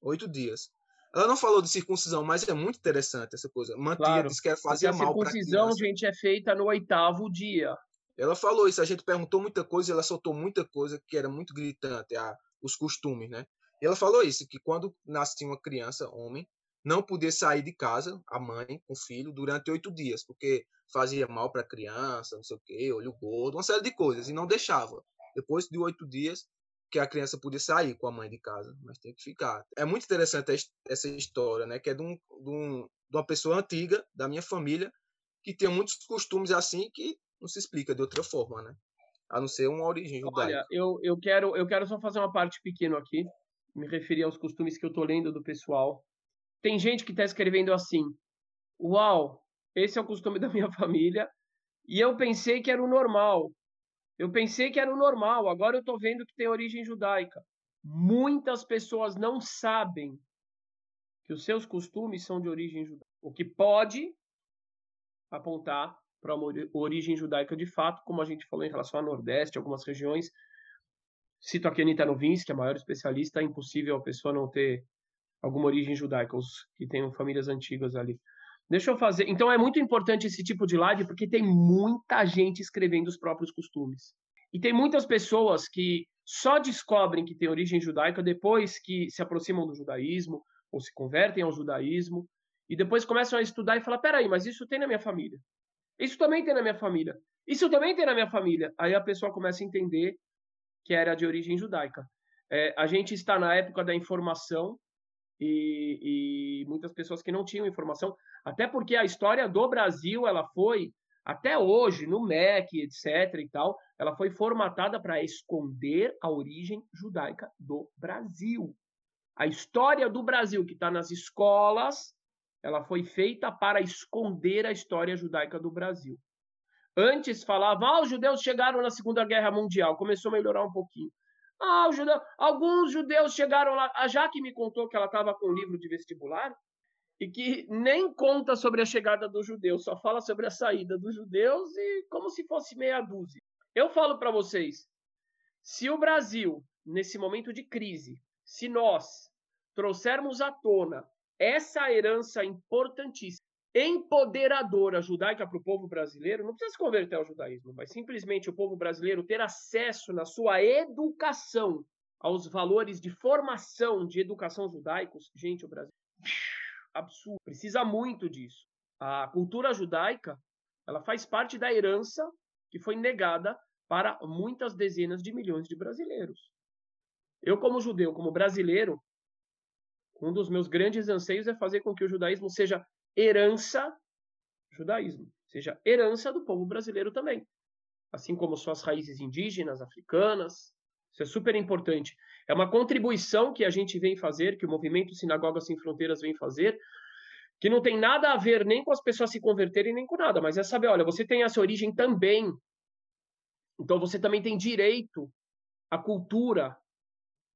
Oito dias. Ela não falou de circuncisão, mas é muito interessante essa coisa. Mantia, claro, disse que fazia mal para A circuncisão, gente, é feita no oitavo dia. Ela falou isso, a gente perguntou muita coisa, ela soltou muita coisa que era muito gritante, a, os costumes, né? E ela falou isso, que quando nascia uma criança, homem, não podia sair de casa, a mãe, com o filho, durante oito dias, porque fazia mal para a criança, não sei o quê, olho gordo, uma série de coisas, e não deixava. Depois de oito dias, que a criança podia sair com a mãe de casa, mas tem que ficar. É muito interessante essa história, né? Que é de, um, de, um, de uma pessoa antiga, da minha família, que tem muitos costumes assim que não se explica de outra forma, né? A não ser uma origem judaica. Olha, eu, eu, quero, eu quero só fazer uma parte pequena aqui, me referir aos costumes que eu tô lendo do pessoal. Tem gente que está escrevendo assim: Uau, esse é o costume da minha família, e eu pensei que era o normal. Eu pensei que era o normal, agora eu estou vendo que tem origem judaica. Muitas pessoas não sabem que os seus costumes são de origem judaica. O que pode apontar para uma origem judaica de fato, como a gente falou em relação ao Nordeste, algumas regiões. Cito aqui a Anitta Novinsky, a maior especialista, é impossível a pessoa não ter alguma origem judaica, os que tenham famílias antigas ali. Deixa eu fazer. Então é muito importante esse tipo de live porque tem muita gente escrevendo os próprios costumes. E tem muitas pessoas que só descobrem que tem origem judaica depois que se aproximam do judaísmo ou se convertem ao judaísmo e depois começam a estudar e falar: peraí, mas isso tem na minha família. Isso também tem na minha família. Isso também tem na minha família. Aí a pessoa começa a entender que era de origem judaica. É, a gente está na época da informação e, e, muitas pessoas que não tinham informação, até porque a história do Brasil ela foi até hoje no MEC, etc. e tal, ela foi formatada para esconder a origem judaica do Brasil. A história do Brasil que está nas escolas ela foi feita para esconder a história judaica do Brasil. Antes falava, ah, os judeus chegaram na Segunda Guerra Mundial, começou a melhorar um pouquinho. Ah, judeu, alguns judeus chegaram lá. A Jaque me contou que ela estava com um livro de vestibular e que nem conta sobre a chegada dos judeus, só fala sobre a saída dos judeus e como se fosse meia dúzia. Eu falo para vocês, se o Brasil, nesse momento de crise, se nós trouxermos à tona essa herança importantíssima, empoderadora judaica para o povo brasileiro, não precisa se converter ao judaísmo, mas simplesmente o povo brasileiro ter acesso na sua educação aos valores de formação de educação judaicos, gente, o Brasil absurdo, precisa muito disso. A cultura judaica, ela faz parte da herança que foi negada para muitas dezenas de milhões de brasileiros. Eu como judeu, como brasileiro, um dos meus grandes anseios é fazer com que o judaísmo seja herança, judaísmo, seja herança do povo brasileiro também. Assim como suas raízes indígenas, africanas. Isso é super importante. É uma contribuição que a gente vem fazer, que o movimento Sinagogas Sem Fronteiras vem fazer, que não tem nada a ver nem com as pessoas se converterem, nem com nada, mas é saber, olha, você tem essa origem também. Então você também tem direito à cultura,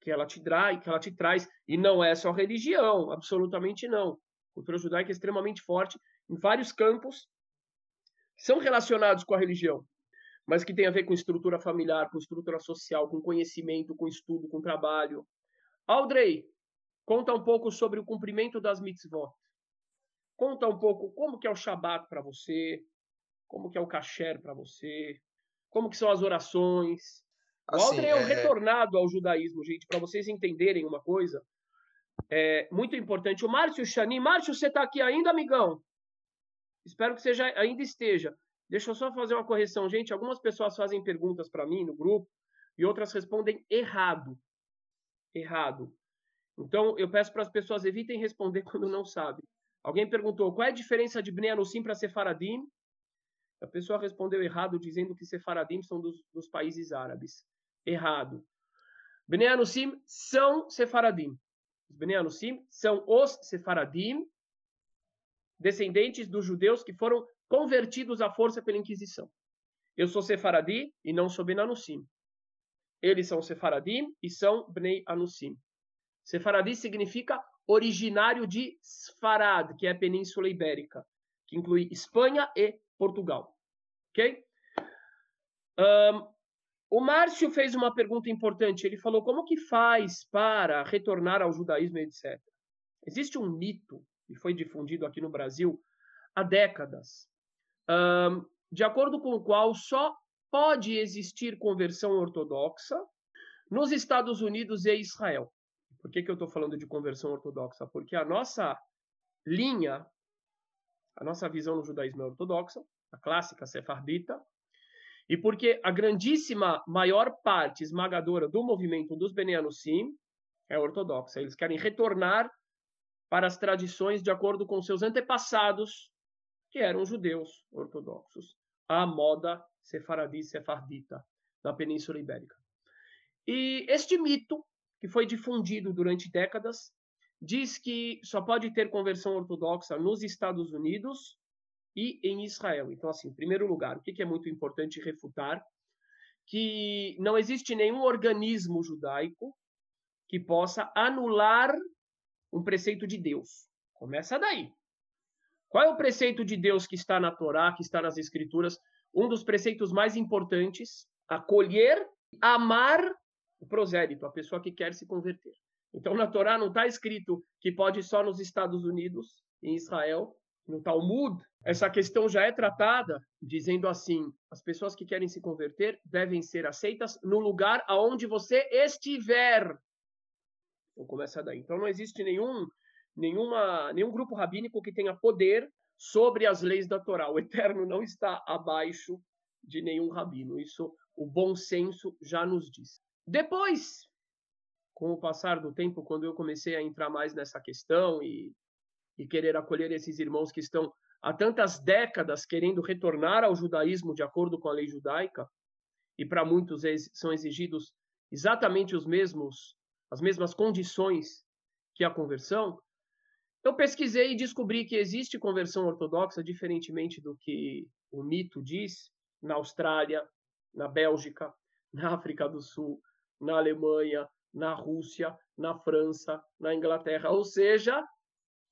que ela te traz, que ela te traz, e não é só religião, absolutamente não. A cultura judaica é extremamente forte em vários campos são relacionados com a religião, mas que tem a ver com estrutura familiar, com estrutura social, com conhecimento, com estudo, com trabalho. Audrey, conta um pouco sobre o cumprimento das mitzvot. Conta um pouco como que é o Shabat para você, como que é o kasher para você, como que são as orações. Assim, Audrey é um é... retornado ao judaísmo, gente, para vocês entenderem uma coisa. É muito importante. O Márcio Chani, Márcio, você está aqui ainda, amigão? Espero que você já ainda esteja. Deixa eu só fazer uma correção, gente. Algumas pessoas fazem perguntas para mim no grupo e outras respondem errado. Errado. Então, eu peço para as pessoas evitem responder quando não sabem. Alguém perguntou qual é a diferença de Bnei Anussim para Sefaradim? A pessoa respondeu errado, dizendo que Sefaradim são dos, dos países árabes. Errado. Bnei Anussim são Sefaradim. Os Bnei Anussim são os Sefaradim, descendentes dos judeus que foram convertidos à força pela Inquisição. Eu sou Sefaradi e não sou Ben Anussim. Eles são Sefaradim e são Bnei Anussim. Sefaradi significa originário de Sfarad, que é a Península Ibérica, que inclui Espanha e Portugal. Ok? Um, o Márcio fez uma pergunta importante. Ele falou como que faz para retornar ao judaísmo, etc. Existe um mito que foi difundido aqui no Brasil há décadas, um, de acordo com o qual só pode existir conversão ortodoxa nos Estados Unidos e Israel. Por que, que eu estou falando de conversão ortodoxa? Porque a nossa linha, a nossa visão no judaísmo é ortodoxa, a clássica sefardita, e porque a grandíssima maior parte esmagadora do movimento dos Benianusim é ortodoxa. Eles querem retornar para as tradições de acordo com seus antepassados, que eram judeus ortodoxos, a moda sefaradi sefardita na Península Ibérica. E este mito, que foi difundido durante décadas, diz que só pode ter conversão ortodoxa nos Estados Unidos e em Israel. Então, assim, em primeiro lugar, o que é muito importante refutar? Que não existe nenhum organismo judaico que possa anular um preceito de Deus. Começa daí. Qual é o preceito de Deus que está na Torá, que está nas Escrituras? Um dos preceitos mais importantes: acolher, amar o prosélito, a pessoa que quer se converter. Então, na Torá não está escrito que pode só nos Estados Unidos, em Israel, no Talmud, essa questão já é tratada dizendo assim: as pessoas que querem se converter devem ser aceitas no lugar aonde você estiver. Então começa daí. Então não existe nenhum nenhuma nenhum grupo rabínico que tenha poder sobre as leis da Torá. O Eterno não está abaixo de nenhum rabino. Isso o bom senso já nos diz. Depois, com o passar do tempo, quando eu comecei a entrar mais nessa questão e e querer acolher esses irmãos que estão há tantas décadas querendo retornar ao judaísmo de acordo com a lei judaica, e para muitos são exigidos exatamente os mesmos as mesmas condições que a conversão, eu pesquisei e descobri que existe conversão ortodoxa diferentemente do que o mito diz na Austrália, na Bélgica, na África do Sul, na Alemanha, na Rússia, na França, na Inglaterra, ou seja,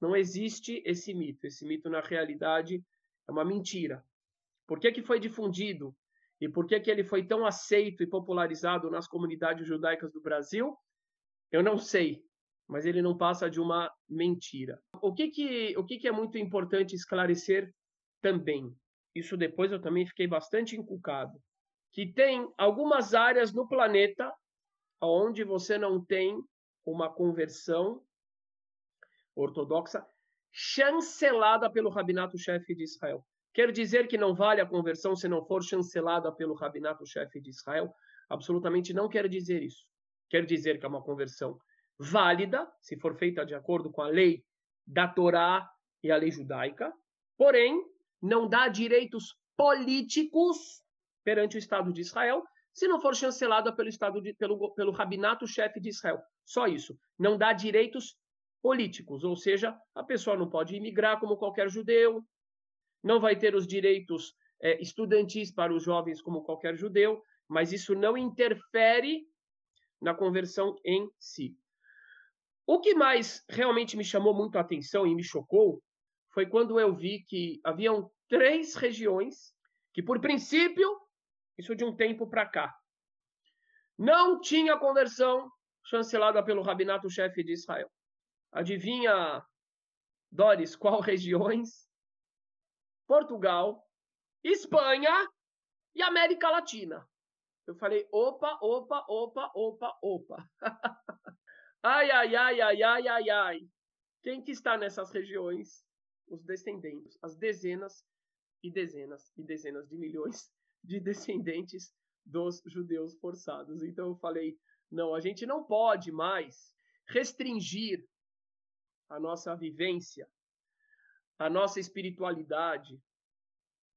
não existe esse mito. Esse mito, na realidade, é uma mentira. Por que, que foi difundido? E por que, que ele foi tão aceito e popularizado nas comunidades judaicas do Brasil? Eu não sei, mas ele não passa de uma mentira. O que, que, o que, que é muito importante esclarecer também? Isso depois eu também fiquei bastante inculcado. Que tem algumas áreas no planeta onde você não tem uma conversão ortodoxa chancelada pelo rabinato-chefe de Israel. Quer dizer que não vale a conversão se não for chancelada pelo rabinato-chefe de Israel? Absolutamente não quer dizer isso. Quer dizer que é uma conversão válida, se for feita de acordo com a lei da Torá e a lei judaica, porém, não dá direitos políticos perante o Estado de Israel, se não for chancelada pelo Estado pelo, pelo rabinato-chefe de Israel. Só isso. Não dá direitos políticos, ou seja, a pessoa não pode imigrar como qualquer judeu, não vai ter os direitos é, estudantis para os jovens como qualquer judeu, mas isso não interfere na conversão em si. O que mais realmente me chamou muito a atenção e me chocou foi quando eu vi que haviam três regiões que por princípio, isso de um tempo para cá, não tinha conversão chancelada pelo rabinato-chefe de Israel. Adivinha, Doris, qual regiões? Portugal, Espanha e América Latina. Eu falei, opa, opa, opa, opa, opa. ai, ai, ai, ai, ai, ai, ai. Quem que está nessas regiões? Os descendentes, as dezenas e dezenas e dezenas de milhões de descendentes dos judeus forçados. Então eu falei, não, a gente não pode mais restringir a nossa vivência, a nossa espiritualidade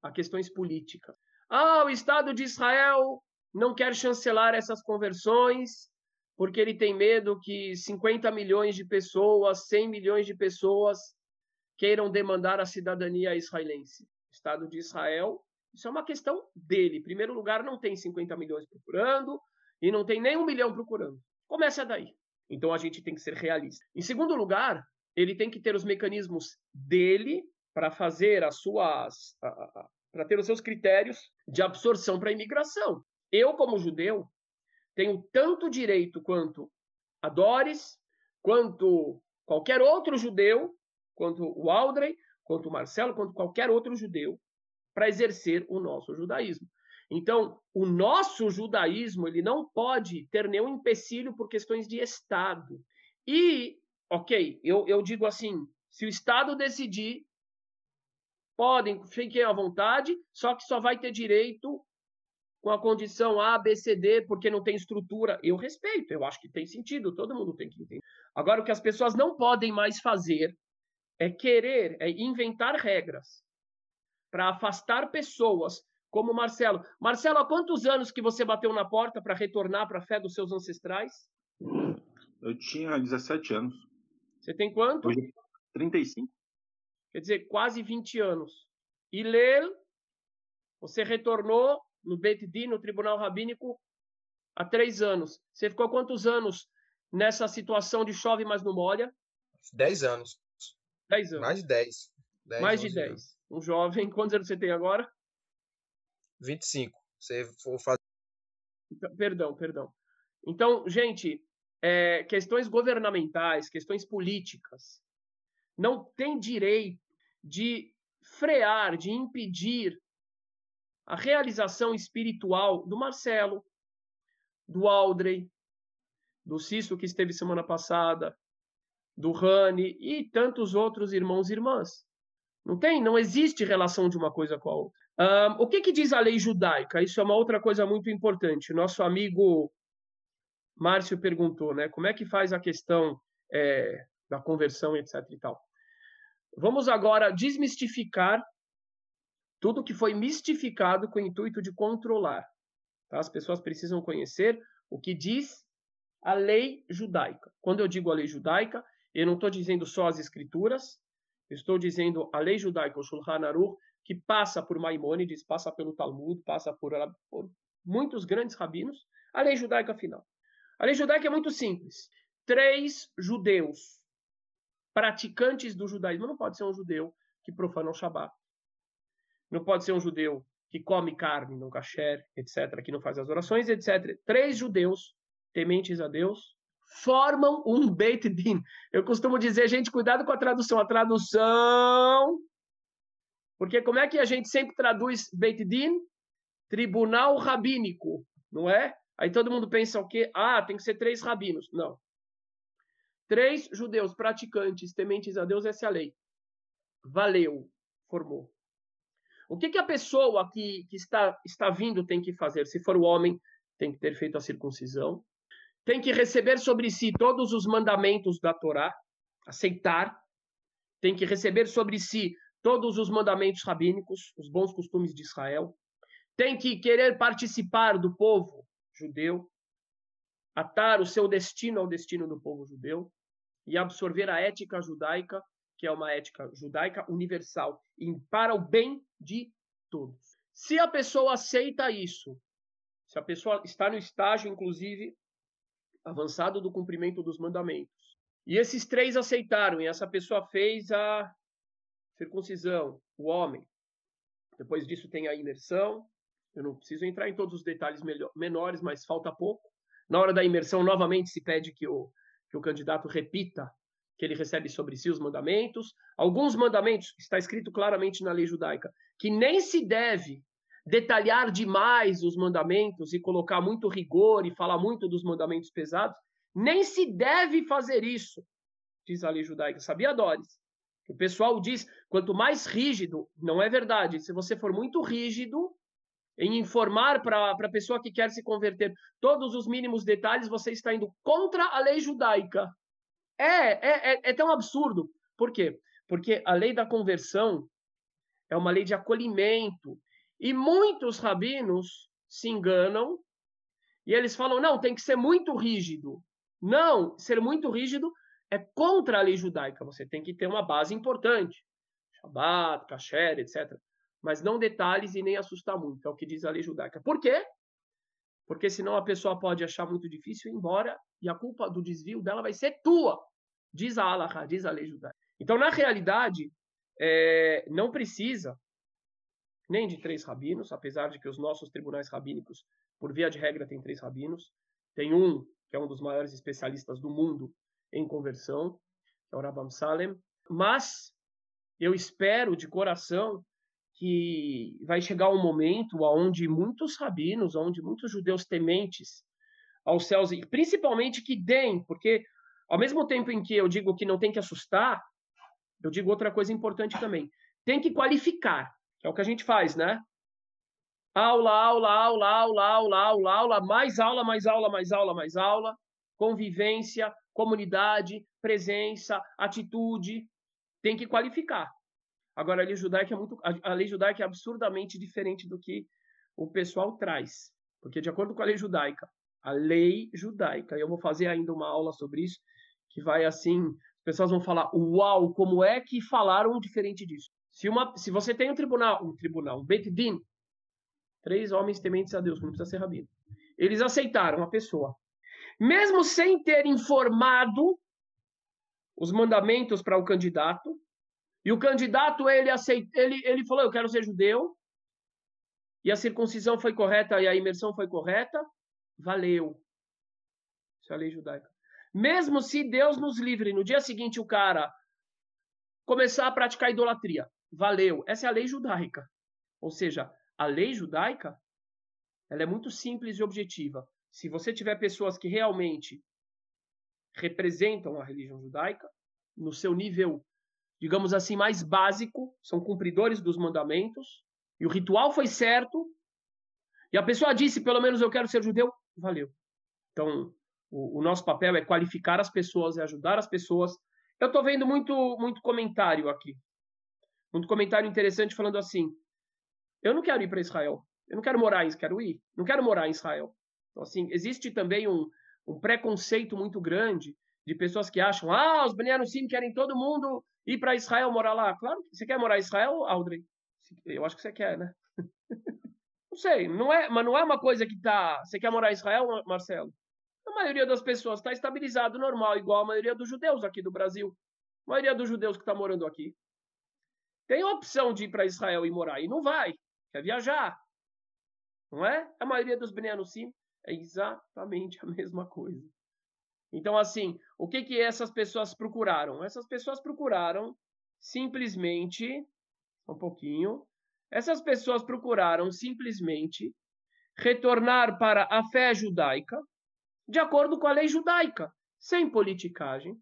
a questões políticas. Ah, o Estado de Israel não quer chancelar essas conversões porque ele tem medo que 50 milhões de pessoas, 100 milhões de pessoas queiram demandar a cidadania israelense. O Estado de Israel, isso é uma questão dele. Em primeiro lugar, não tem 50 milhões procurando e não tem nem um milhão procurando. Começa daí. Então a gente tem que ser realista. Em segundo lugar, ele tem que ter os mecanismos dele para fazer as suas para ter os seus critérios de absorção para a imigração. Eu, como judeu, tenho tanto direito quanto a Doris, quanto qualquer outro judeu, quanto o Aldrey, quanto o Marcelo, quanto qualquer outro judeu, para exercer o nosso judaísmo. Então, o nosso judaísmo ele não pode ter nenhum empecilho por questões de Estado. E, ok, eu, eu digo assim: se o Estado decidir, podem, fiquem à vontade, só que só vai ter direito com a condição A, B, C, D, porque não tem estrutura. Eu respeito, eu acho que tem sentido, todo mundo tem que entender. Agora, o que as pessoas não podem mais fazer é querer, é inventar regras para afastar pessoas como Marcelo. Marcelo, há quantos anos que você bateu na porta para retornar para a fé dos seus ancestrais? Eu tinha 17 anos. Você tem quanto? Hoje, 35. Quer dizer, quase 20 anos. E Lel, você retornou no Beit Din, no Tribunal Rabínico, há três anos. Você ficou quantos anos nessa situação de chove, mas não molha? Dez anos. Dez anos. Mais de dez. dez mais de dez. Anos. Um jovem, quantos anos você tem agora? 25. Você for fazer. Então, perdão, perdão. Então, gente, é, questões governamentais, questões políticas, não tem direito de frear, de impedir a realização espiritual do Marcelo, do Aldrey, do Cício que esteve semana passada, do Rani e tantos outros irmãos e irmãs. Não tem, não existe relação de uma coisa com a outra. Um, o que, que diz a lei judaica? Isso é uma outra coisa muito importante. Nosso amigo Márcio perguntou, né? Como é que faz a questão é, da conversão, etc. e tal. Vamos agora desmistificar tudo que foi mistificado com o intuito de controlar. Tá? As pessoas precisam conhecer o que diz a lei judaica. Quando eu digo a lei judaica, eu não estou dizendo só as escrituras, estou dizendo a lei judaica, o Shulchan Aruch, que passa por Maimônides, passa pelo Talmud, passa por, por muitos grandes rabinos, a lei judaica final. A lei judaica é muito simples. Três judeus praticantes do judaísmo não pode ser um judeu que profana o Shabat. Não pode ser um judeu que come carne, não kasher, etc., que não faz as orações, etc. Três judeus tementes a Deus formam um Beit Din. Eu costumo dizer, gente, cuidado com a tradução. A tradução... Porque como é que a gente sempre traduz Beit Din? Tribunal rabínico, não é? Aí todo mundo pensa o quê? Ah, tem que ser três rabinos. Não. Três judeus praticantes, tementes a Deus, essa é a lei. Valeu, formou. O que, que a pessoa que, que está, está vindo tem que fazer? Se for o homem, tem que ter feito a circuncisão. Tem que receber sobre si todos os mandamentos da Torá, aceitar. Tem que receber sobre si todos os mandamentos rabínicos, os bons costumes de Israel. Tem que querer participar do povo judeu, atar o seu destino ao destino do povo judeu e absorver a ética judaica que é uma ética judaica universal para o bem de todos. Se a pessoa aceita isso, se a pessoa está no estágio, inclusive, avançado do cumprimento dos mandamentos, e esses três aceitaram, e essa pessoa fez a circuncisão, o homem, depois disso tem a imersão. Eu não preciso entrar em todos os detalhes melhor, menores, mas falta pouco. Na hora da imersão, novamente se pede que o, que o candidato repita que ele recebe sobre si os mandamentos. Alguns mandamentos, está escrito claramente na lei judaica, que nem se deve detalhar demais os mandamentos e colocar muito rigor e falar muito dos mandamentos pesados, nem se deve fazer isso, diz a lei judaica. Sabia, Doris? O pessoal diz, quanto mais rígido, não é verdade. Se você for muito rígido em informar para a pessoa que quer se converter todos os mínimos detalhes, você está indo contra a lei judaica. É, é, é, é tão absurdo. Por quê? Porque a lei da conversão é uma lei de acolhimento. E muitos rabinos se enganam e eles falam: não, tem que ser muito rígido. Não, ser muito rígido é contra a lei judaica. Você tem que ter uma base importante. Shabbat, kasher, etc. Mas não detalhes e nem assustar muito. É o que diz a lei judaica. Por quê? Porque senão a pessoa pode achar muito difícil ir embora e a culpa do desvio dela vai ser tua. Diz a Allah, diz a lei judaica. Então, na realidade, é, não precisa nem de três rabinos, apesar de que os nossos tribunais rabínicos, por via de regra, têm três rabinos. Tem um que é um dos maiores especialistas do mundo em conversão, que é o Rabam Salem. Mas eu espero de coração que vai chegar um momento onde muitos rabinos, onde muitos judeus tementes aos céus, e principalmente que deem, porque ao mesmo tempo em que eu digo que não tem que assustar, eu digo outra coisa importante também. Tem que qualificar, que é o que a gente faz, né? Aula, aula, aula, aula, aula, aula, aula, mais aula, mais aula, mais aula, mais aula, convivência, comunidade, presença, atitude, tem que qualificar. Agora a lei judaica é muito a lei judaica é absurdamente diferente do que o pessoal traz, porque de acordo com a lei judaica, a lei judaica, eu vou fazer ainda uma aula sobre isso, que vai assim, as pessoas vão falar, uau, como é que falaram diferente disso? Se uma se você tem um tribunal, um tribunal, um Bet Din, três homens tementes a Deus, não precisa ser rabino. Eles aceitaram a pessoa mesmo sem ter informado os mandamentos para o candidato, e o candidato ele aceit... ele ele falou eu quero ser judeu, e a circuncisão foi correta e a imersão foi correta, valeu. Isso é a lei judaica. Mesmo se Deus nos livre, no dia seguinte o cara começar a praticar idolatria, valeu. Essa é a lei judaica. Ou seja, a lei judaica ela é muito simples e objetiva se você tiver pessoas que realmente representam a religião judaica, no seu nível, digamos assim, mais básico, são cumpridores dos mandamentos, e o ritual foi certo, e a pessoa disse, pelo menos eu quero ser judeu, valeu. Então, o, o nosso papel é qualificar as pessoas e ajudar as pessoas. Eu estou vendo muito, muito comentário aqui. Muito comentário interessante falando assim: eu não quero ir para Israel. Eu não quero morar em quero ir. Não quero morar em Israel. Então, assim, existe também um, um preconceito muito grande de pessoas que acham, ah, os Bnei Sim querem todo mundo ir para Israel morar lá. Claro, você quer morar em Israel, Audrey? Eu acho que você quer, né? não sei, não é, mas não é uma coisa que tá. Você quer morar em Israel, Marcelo? A maioria das pessoas está estabilizado, normal, igual a maioria dos judeus aqui do Brasil. A maioria dos judeus que está morando aqui tem a opção de ir para Israel e morar e não vai, quer viajar, não é? A maioria dos Bnei Sim é exatamente a mesma coisa. Então, assim, o que, que essas pessoas procuraram? Essas pessoas procuraram simplesmente. Um pouquinho. Essas pessoas procuraram simplesmente retornar para a fé judaica de acordo com a lei judaica, sem politicagem.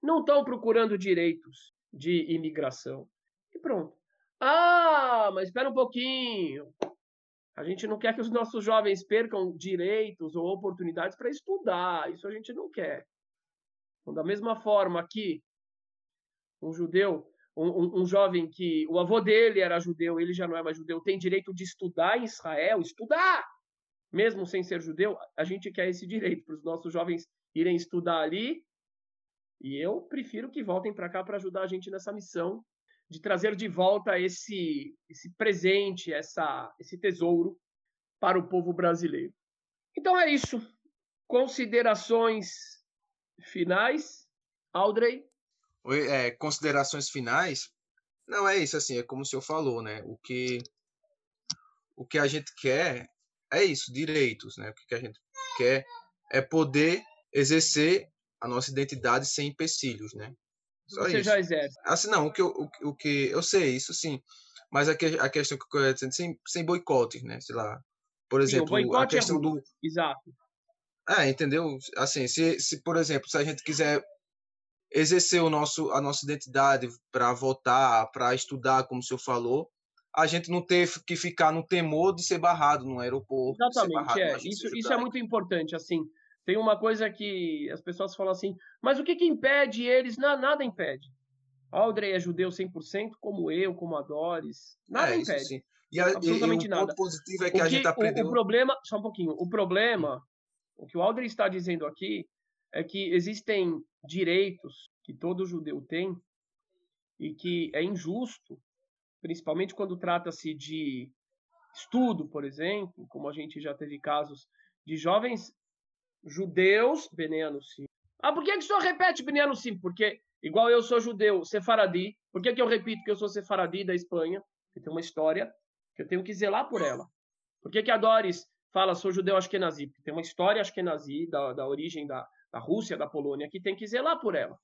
Não estão procurando direitos de imigração. E pronto. Ah, mas espera um pouquinho. A gente não quer que os nossos jovens percam direitos ou oportunidades para estudar. Isso a gente não quer. Então, da mesma forma que um judeu, um, um, um, jovem que o avô dele era judeu, ele já não é mais judeu, tem direito de estudar em Israel, estudar, mesmo sem ser judeu, a gente quer esse direito para os nossos jovens irem estudar ali. E eu prefiro que voltem para cá para ajudar a gente nessa missão de trazer de volta esse, esse presente, essa, esse tesouro para o povo brasileiro. Então é isso. Considerações finais, Audrey? É, considerações finais? Não, é isso, assim, é como o senhor falou, né? O que o que a gente quer é isso, direitos, né? O que a gente quer é poder exercer a nossa identidade sem empecilhos, né? Só Você isso. já exerce. Assim, não, o que, eu, o, o, que eu sei, isso sim. Mas a, que, a questão que eu quero dizer, sem, sem boicote, né? Sei lá. Por exemplo, sim, a é questão é do. Exato. É, entendeu? Assim, se, se, por exemplo, se a gente quiser exercer o nosso, a nossa identidade para votar, para estudar, como o senhor falou, a gente não ter que ficar no temor de ser barrado no aeroporto. Exatamente, é. Isso, isso é muito importante, assim. Tem uma coisa que as pessoas falam assim, mas o que, que impede eles? Não, nada impede. Audrey é judeu 100%, como eu, como a Doris. Nada é, impede. Sim. E, a, Absolutamente e, e o nada. positivo é que, que a gente aprendeu... O, o, problema, só um pouquinho, o problema, o que o Audrey está dizendo aqui, é que existem direitos que todo judeu tem e que é injusto, principalmente quando trata-se de estudo, por exemplo, como a gente já teve casos de jovens judeus, Sim. Ah, por que, que o senhor repete Sim? Porque, igual eu sou judeu, sefaradi, por que, que eu repito que eu sou sefaradi da Espanha? Porque tem uma história que eu tenho que zelar por ela. Por que, que a Doris fala sou judeu ashkenazi? Porque tem uma história ashkenazi da, da origem da, da Rússia, da Polônia, que tem que zelar por ela.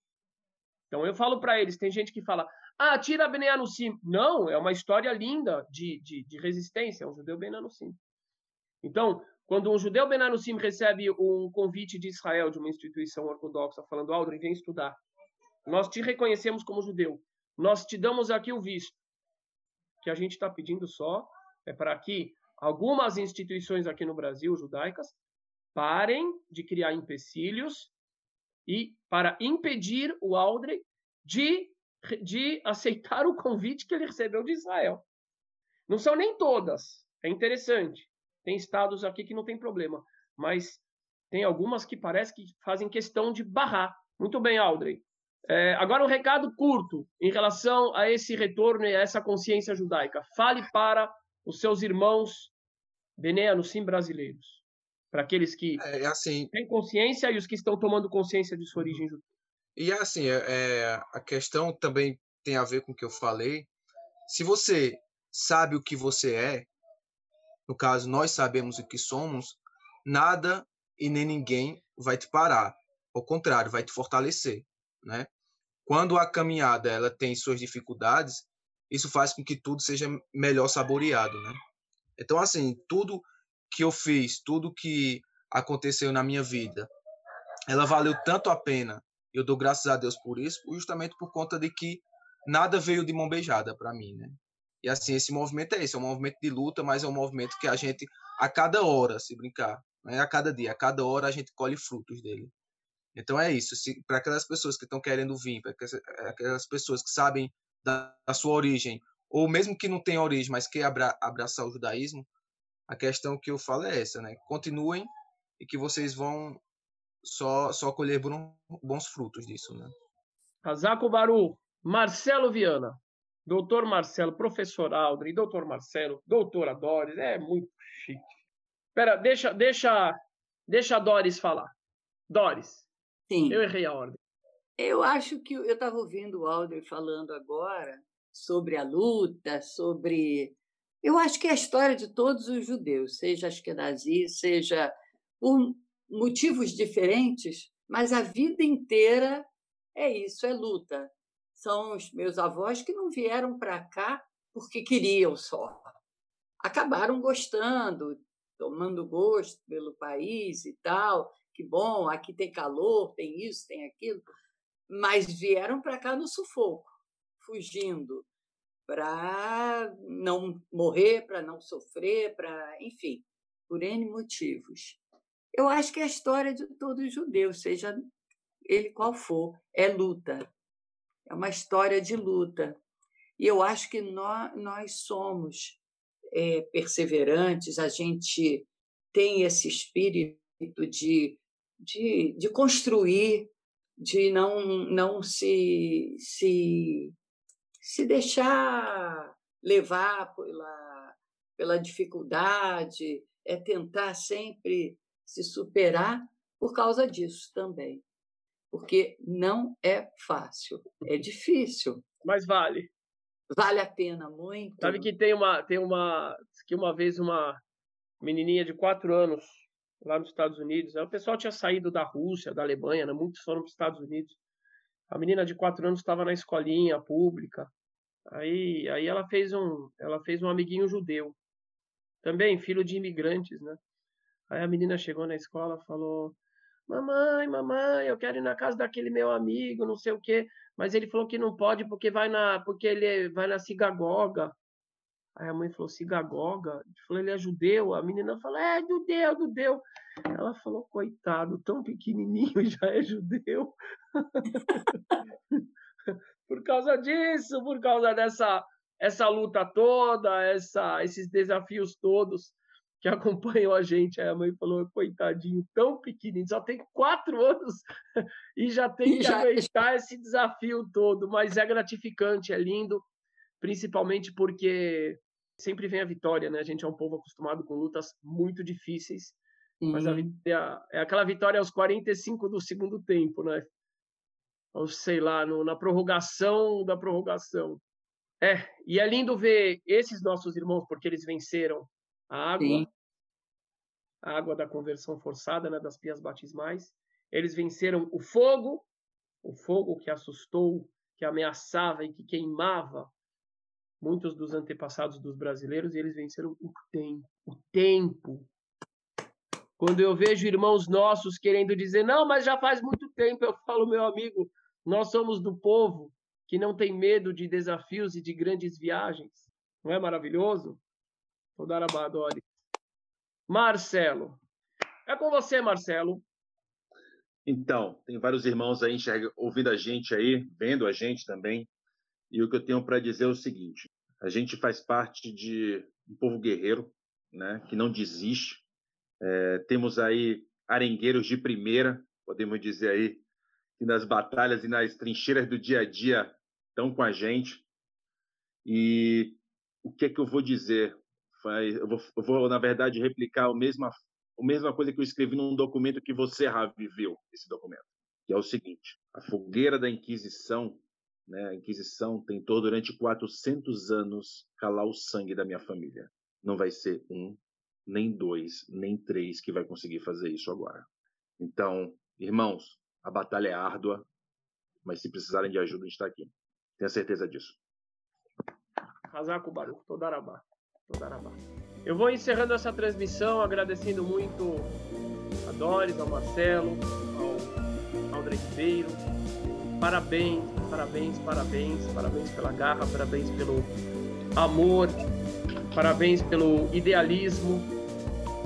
Então eu falo para eles, tem gente que fala, ah, tira Bnei Anusim. Não, é uma história linda de, de, de resistência, é um judeu Ben Anusim. Então, quando um judeu Ben Anusim recebe um convite de Israel, de uma instituição ortodoxa, falando, Aldrin, vem estudar. Nós te reconhecemos como judeu. Nós te damos aqui o visto. O que a gente está pedindo só é para que algumas instituições aqui no Brasil, judaicas, parem de criar empecilhos e para impedir o Aldrin de, de aceitar o convite que ele recebeu de Israel. Não são nem todas. É interessante. Tem estados aqui que não tem problema, mas tem algumas que parece que fazem questão de barrar. Muito bem, Aldrey. É, agora um recado curto em relação a esse retorno e a essa consciência judaica. Fale para os seus irmãos beneanos, sim, brasileiros. Para aqueles que é, é, assim, têm consciência e os que estão tomando consciência de sua origem judaica. E é assim, é, é, a questão também tem a ver com o que eu falei. Se você sabe o que você é, no caso, nós sabemos o que somos, nada e nem ninguém vai te parar. Ao contrário, vai te fortalecer, né? Quando a caminhada ela tem suas dificuldades, isso faz com que tudo seja melhor saboreado, né? Então, assim, tudo que eu fiz, tudo que aconteceu na minha vida, ela valeu tanto a pena. Eu dou graças a Deus por isso, justamente por conta de que nada veio de mão beijada para mim, né? E assim, esse movimento é esse, é um movimento de luta, mas é um movimento que a gente, a cada hora, se brincar, né? a cada dia, a cada hora a gente colhe frutos dele. Então é isso, para aquelas pessoas que estão querendo vir, para aquelas pessoas que sabem da, da, sua origem, ou mesmo que não tenha origem, mas quer abra, abraçar o judaísmo, a questão que eu falo é essa, né? Continuem e que vocês vão só, só colher bons frutos disso, né? Casaco Baru, Marcelo Viana. Doutor Marcelo, professor Aldrin, doutor Marcelo, doutora Doris, é muito chique. Espera, deixa, deixa, deixa a Doris falar. Doris, Sim. eu errei a ordem. Eu acho que eu estava ouvindo o Aldrin falando agora sobre a luta, sobre. Eu acho que é a história de todos os judeus, seja Ashkenazi, seja por motivos diferentes, mas a vida inteira é isso, é luta são os meus avós que não vieram para cá porque queriam só. Acabaram gostando, tomando gosto pelo país e tal. Que bom, aqui tem calor, tem isso, tem aquilo. Mas vieram para cá no sufoco, fugindo, para não morrer, para não sofrer, para, enfim, por N motivos. Eu acho que é a história de todo judeu, seja ele qual for, é luta é uma história de luta. E eu acho que nós, nós somos é, perseverantes, a gente tem esse espírito de, de, de construir, de não, não se, se, se deixar levar pela, pela dificuldade, é tentar sempre se superar por causa disso também porque não é fácil, é difícil. Mas vale. Vale a pena muito. Sabe que tem uma, tem uma, que uma vez uma menininha de quatro anos lá nos Estados Unidos, o pessoal tinha saído da Rússia, da Alemanha, né? muitos foram para os Estados Unidos. A menina de quatro anos estava na escolinha pública. Aí, aí ela fez um, ela fez um amiguinho judeu, também filho de imigrantes, né? Aí a menina chegou na escola, falou: Mamãe, mamãe, eu quero ir na casa daquele meu amigo, não sei o quê. Mas ele falou que não pode porque vai na, porque ele vai na sinagoga. Aí a mãe falou, sinagoga? Ele falou, ele é judeu? A menina falou, é judeu, judeu. Ela falou, coitado, tão pequenininho já é judeu. por causa disso, por causa dessa essa luta toda, essa, esses desafios todos que acompanham a gente. Aí a mãe falou, coitadinho, tão pequenininho, só tem quatro anos e já tem que já... aguentar esse desafio todo. Mas é gratificante, é lindo, principalmente porque sempre vem a vitória, né? A gente é um povo acostumado com lutas muito difíceis, uhum. mas a vitória, é aquela vitória aos 45 do segundo tempo, né? Ou sei lá, no, na prorrogação da prorrogação. É, e é lindo ver esses nossos irmãos, porque eles venceram a água, Sim. a água da conversão forçada, né, das pias batismais. Eles venceram o fogo, o fogo que assustou, que ameaçava e que queimava muitos dos antepassados dos brasileiros, e eles venceram o tempo. O tempo. Quando eu vejo irmãos nossos querendo dizer, não, mas já faz muito tempo, eu falo, meu amigo, nós somos do povo que não tem medo de desafios e de grandes viagens. Não é maravilhoso? Todarabá, adore. Marcelo. É com você, Marcelo. Então, tem vários irmãos aí enxerga, ouvindo a gente aí, vendo a gente também. E o que eu tenho para dizer é o seguinte: a gente faz parte de um povo guerreiro, né, que não desiste. É, temos aí arengueiros de primeira, podemos dizer aí, que nas batalhas e nas trincheiras do dia a dia estão com a gente. E o que é que eu vou dizer? Eu vou, eu vou, na verdade, replicar a mesma, a mesma coisa que eu escrevi num documento que você, Ravi, viu, esse documento. Que é o seguinte, a fogueira da Inquisição, né, a Inquisição tentou durante 400 anos calar o sangue da minha família. Não vai ser um, nem dois, nem três que vai conseguir fazer isso agora. Então, irmãos, a batalha é árdua, mas se precisarem de ajuda, a gente está aqui. Tenha certeza disso. Casaco Baruch, Todarabá. Eu vou encerrando essa transmissão agradecendo muito a Doris, ao Marcelo, ao André Ribeiro. Parabéns, parabéns, parabéns, parabéns pela garra, parabéns pelo amor, parabéns pelo idealismo.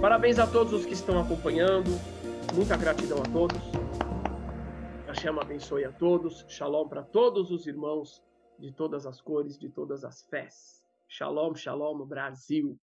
Parabéns a todos os que estão acompanhando. Muita gratidão a todos. A chama abençoe a todos. Shalom para todos os irmãos de todas as cores, de todas as fés. Shalom, shalom, Brasil.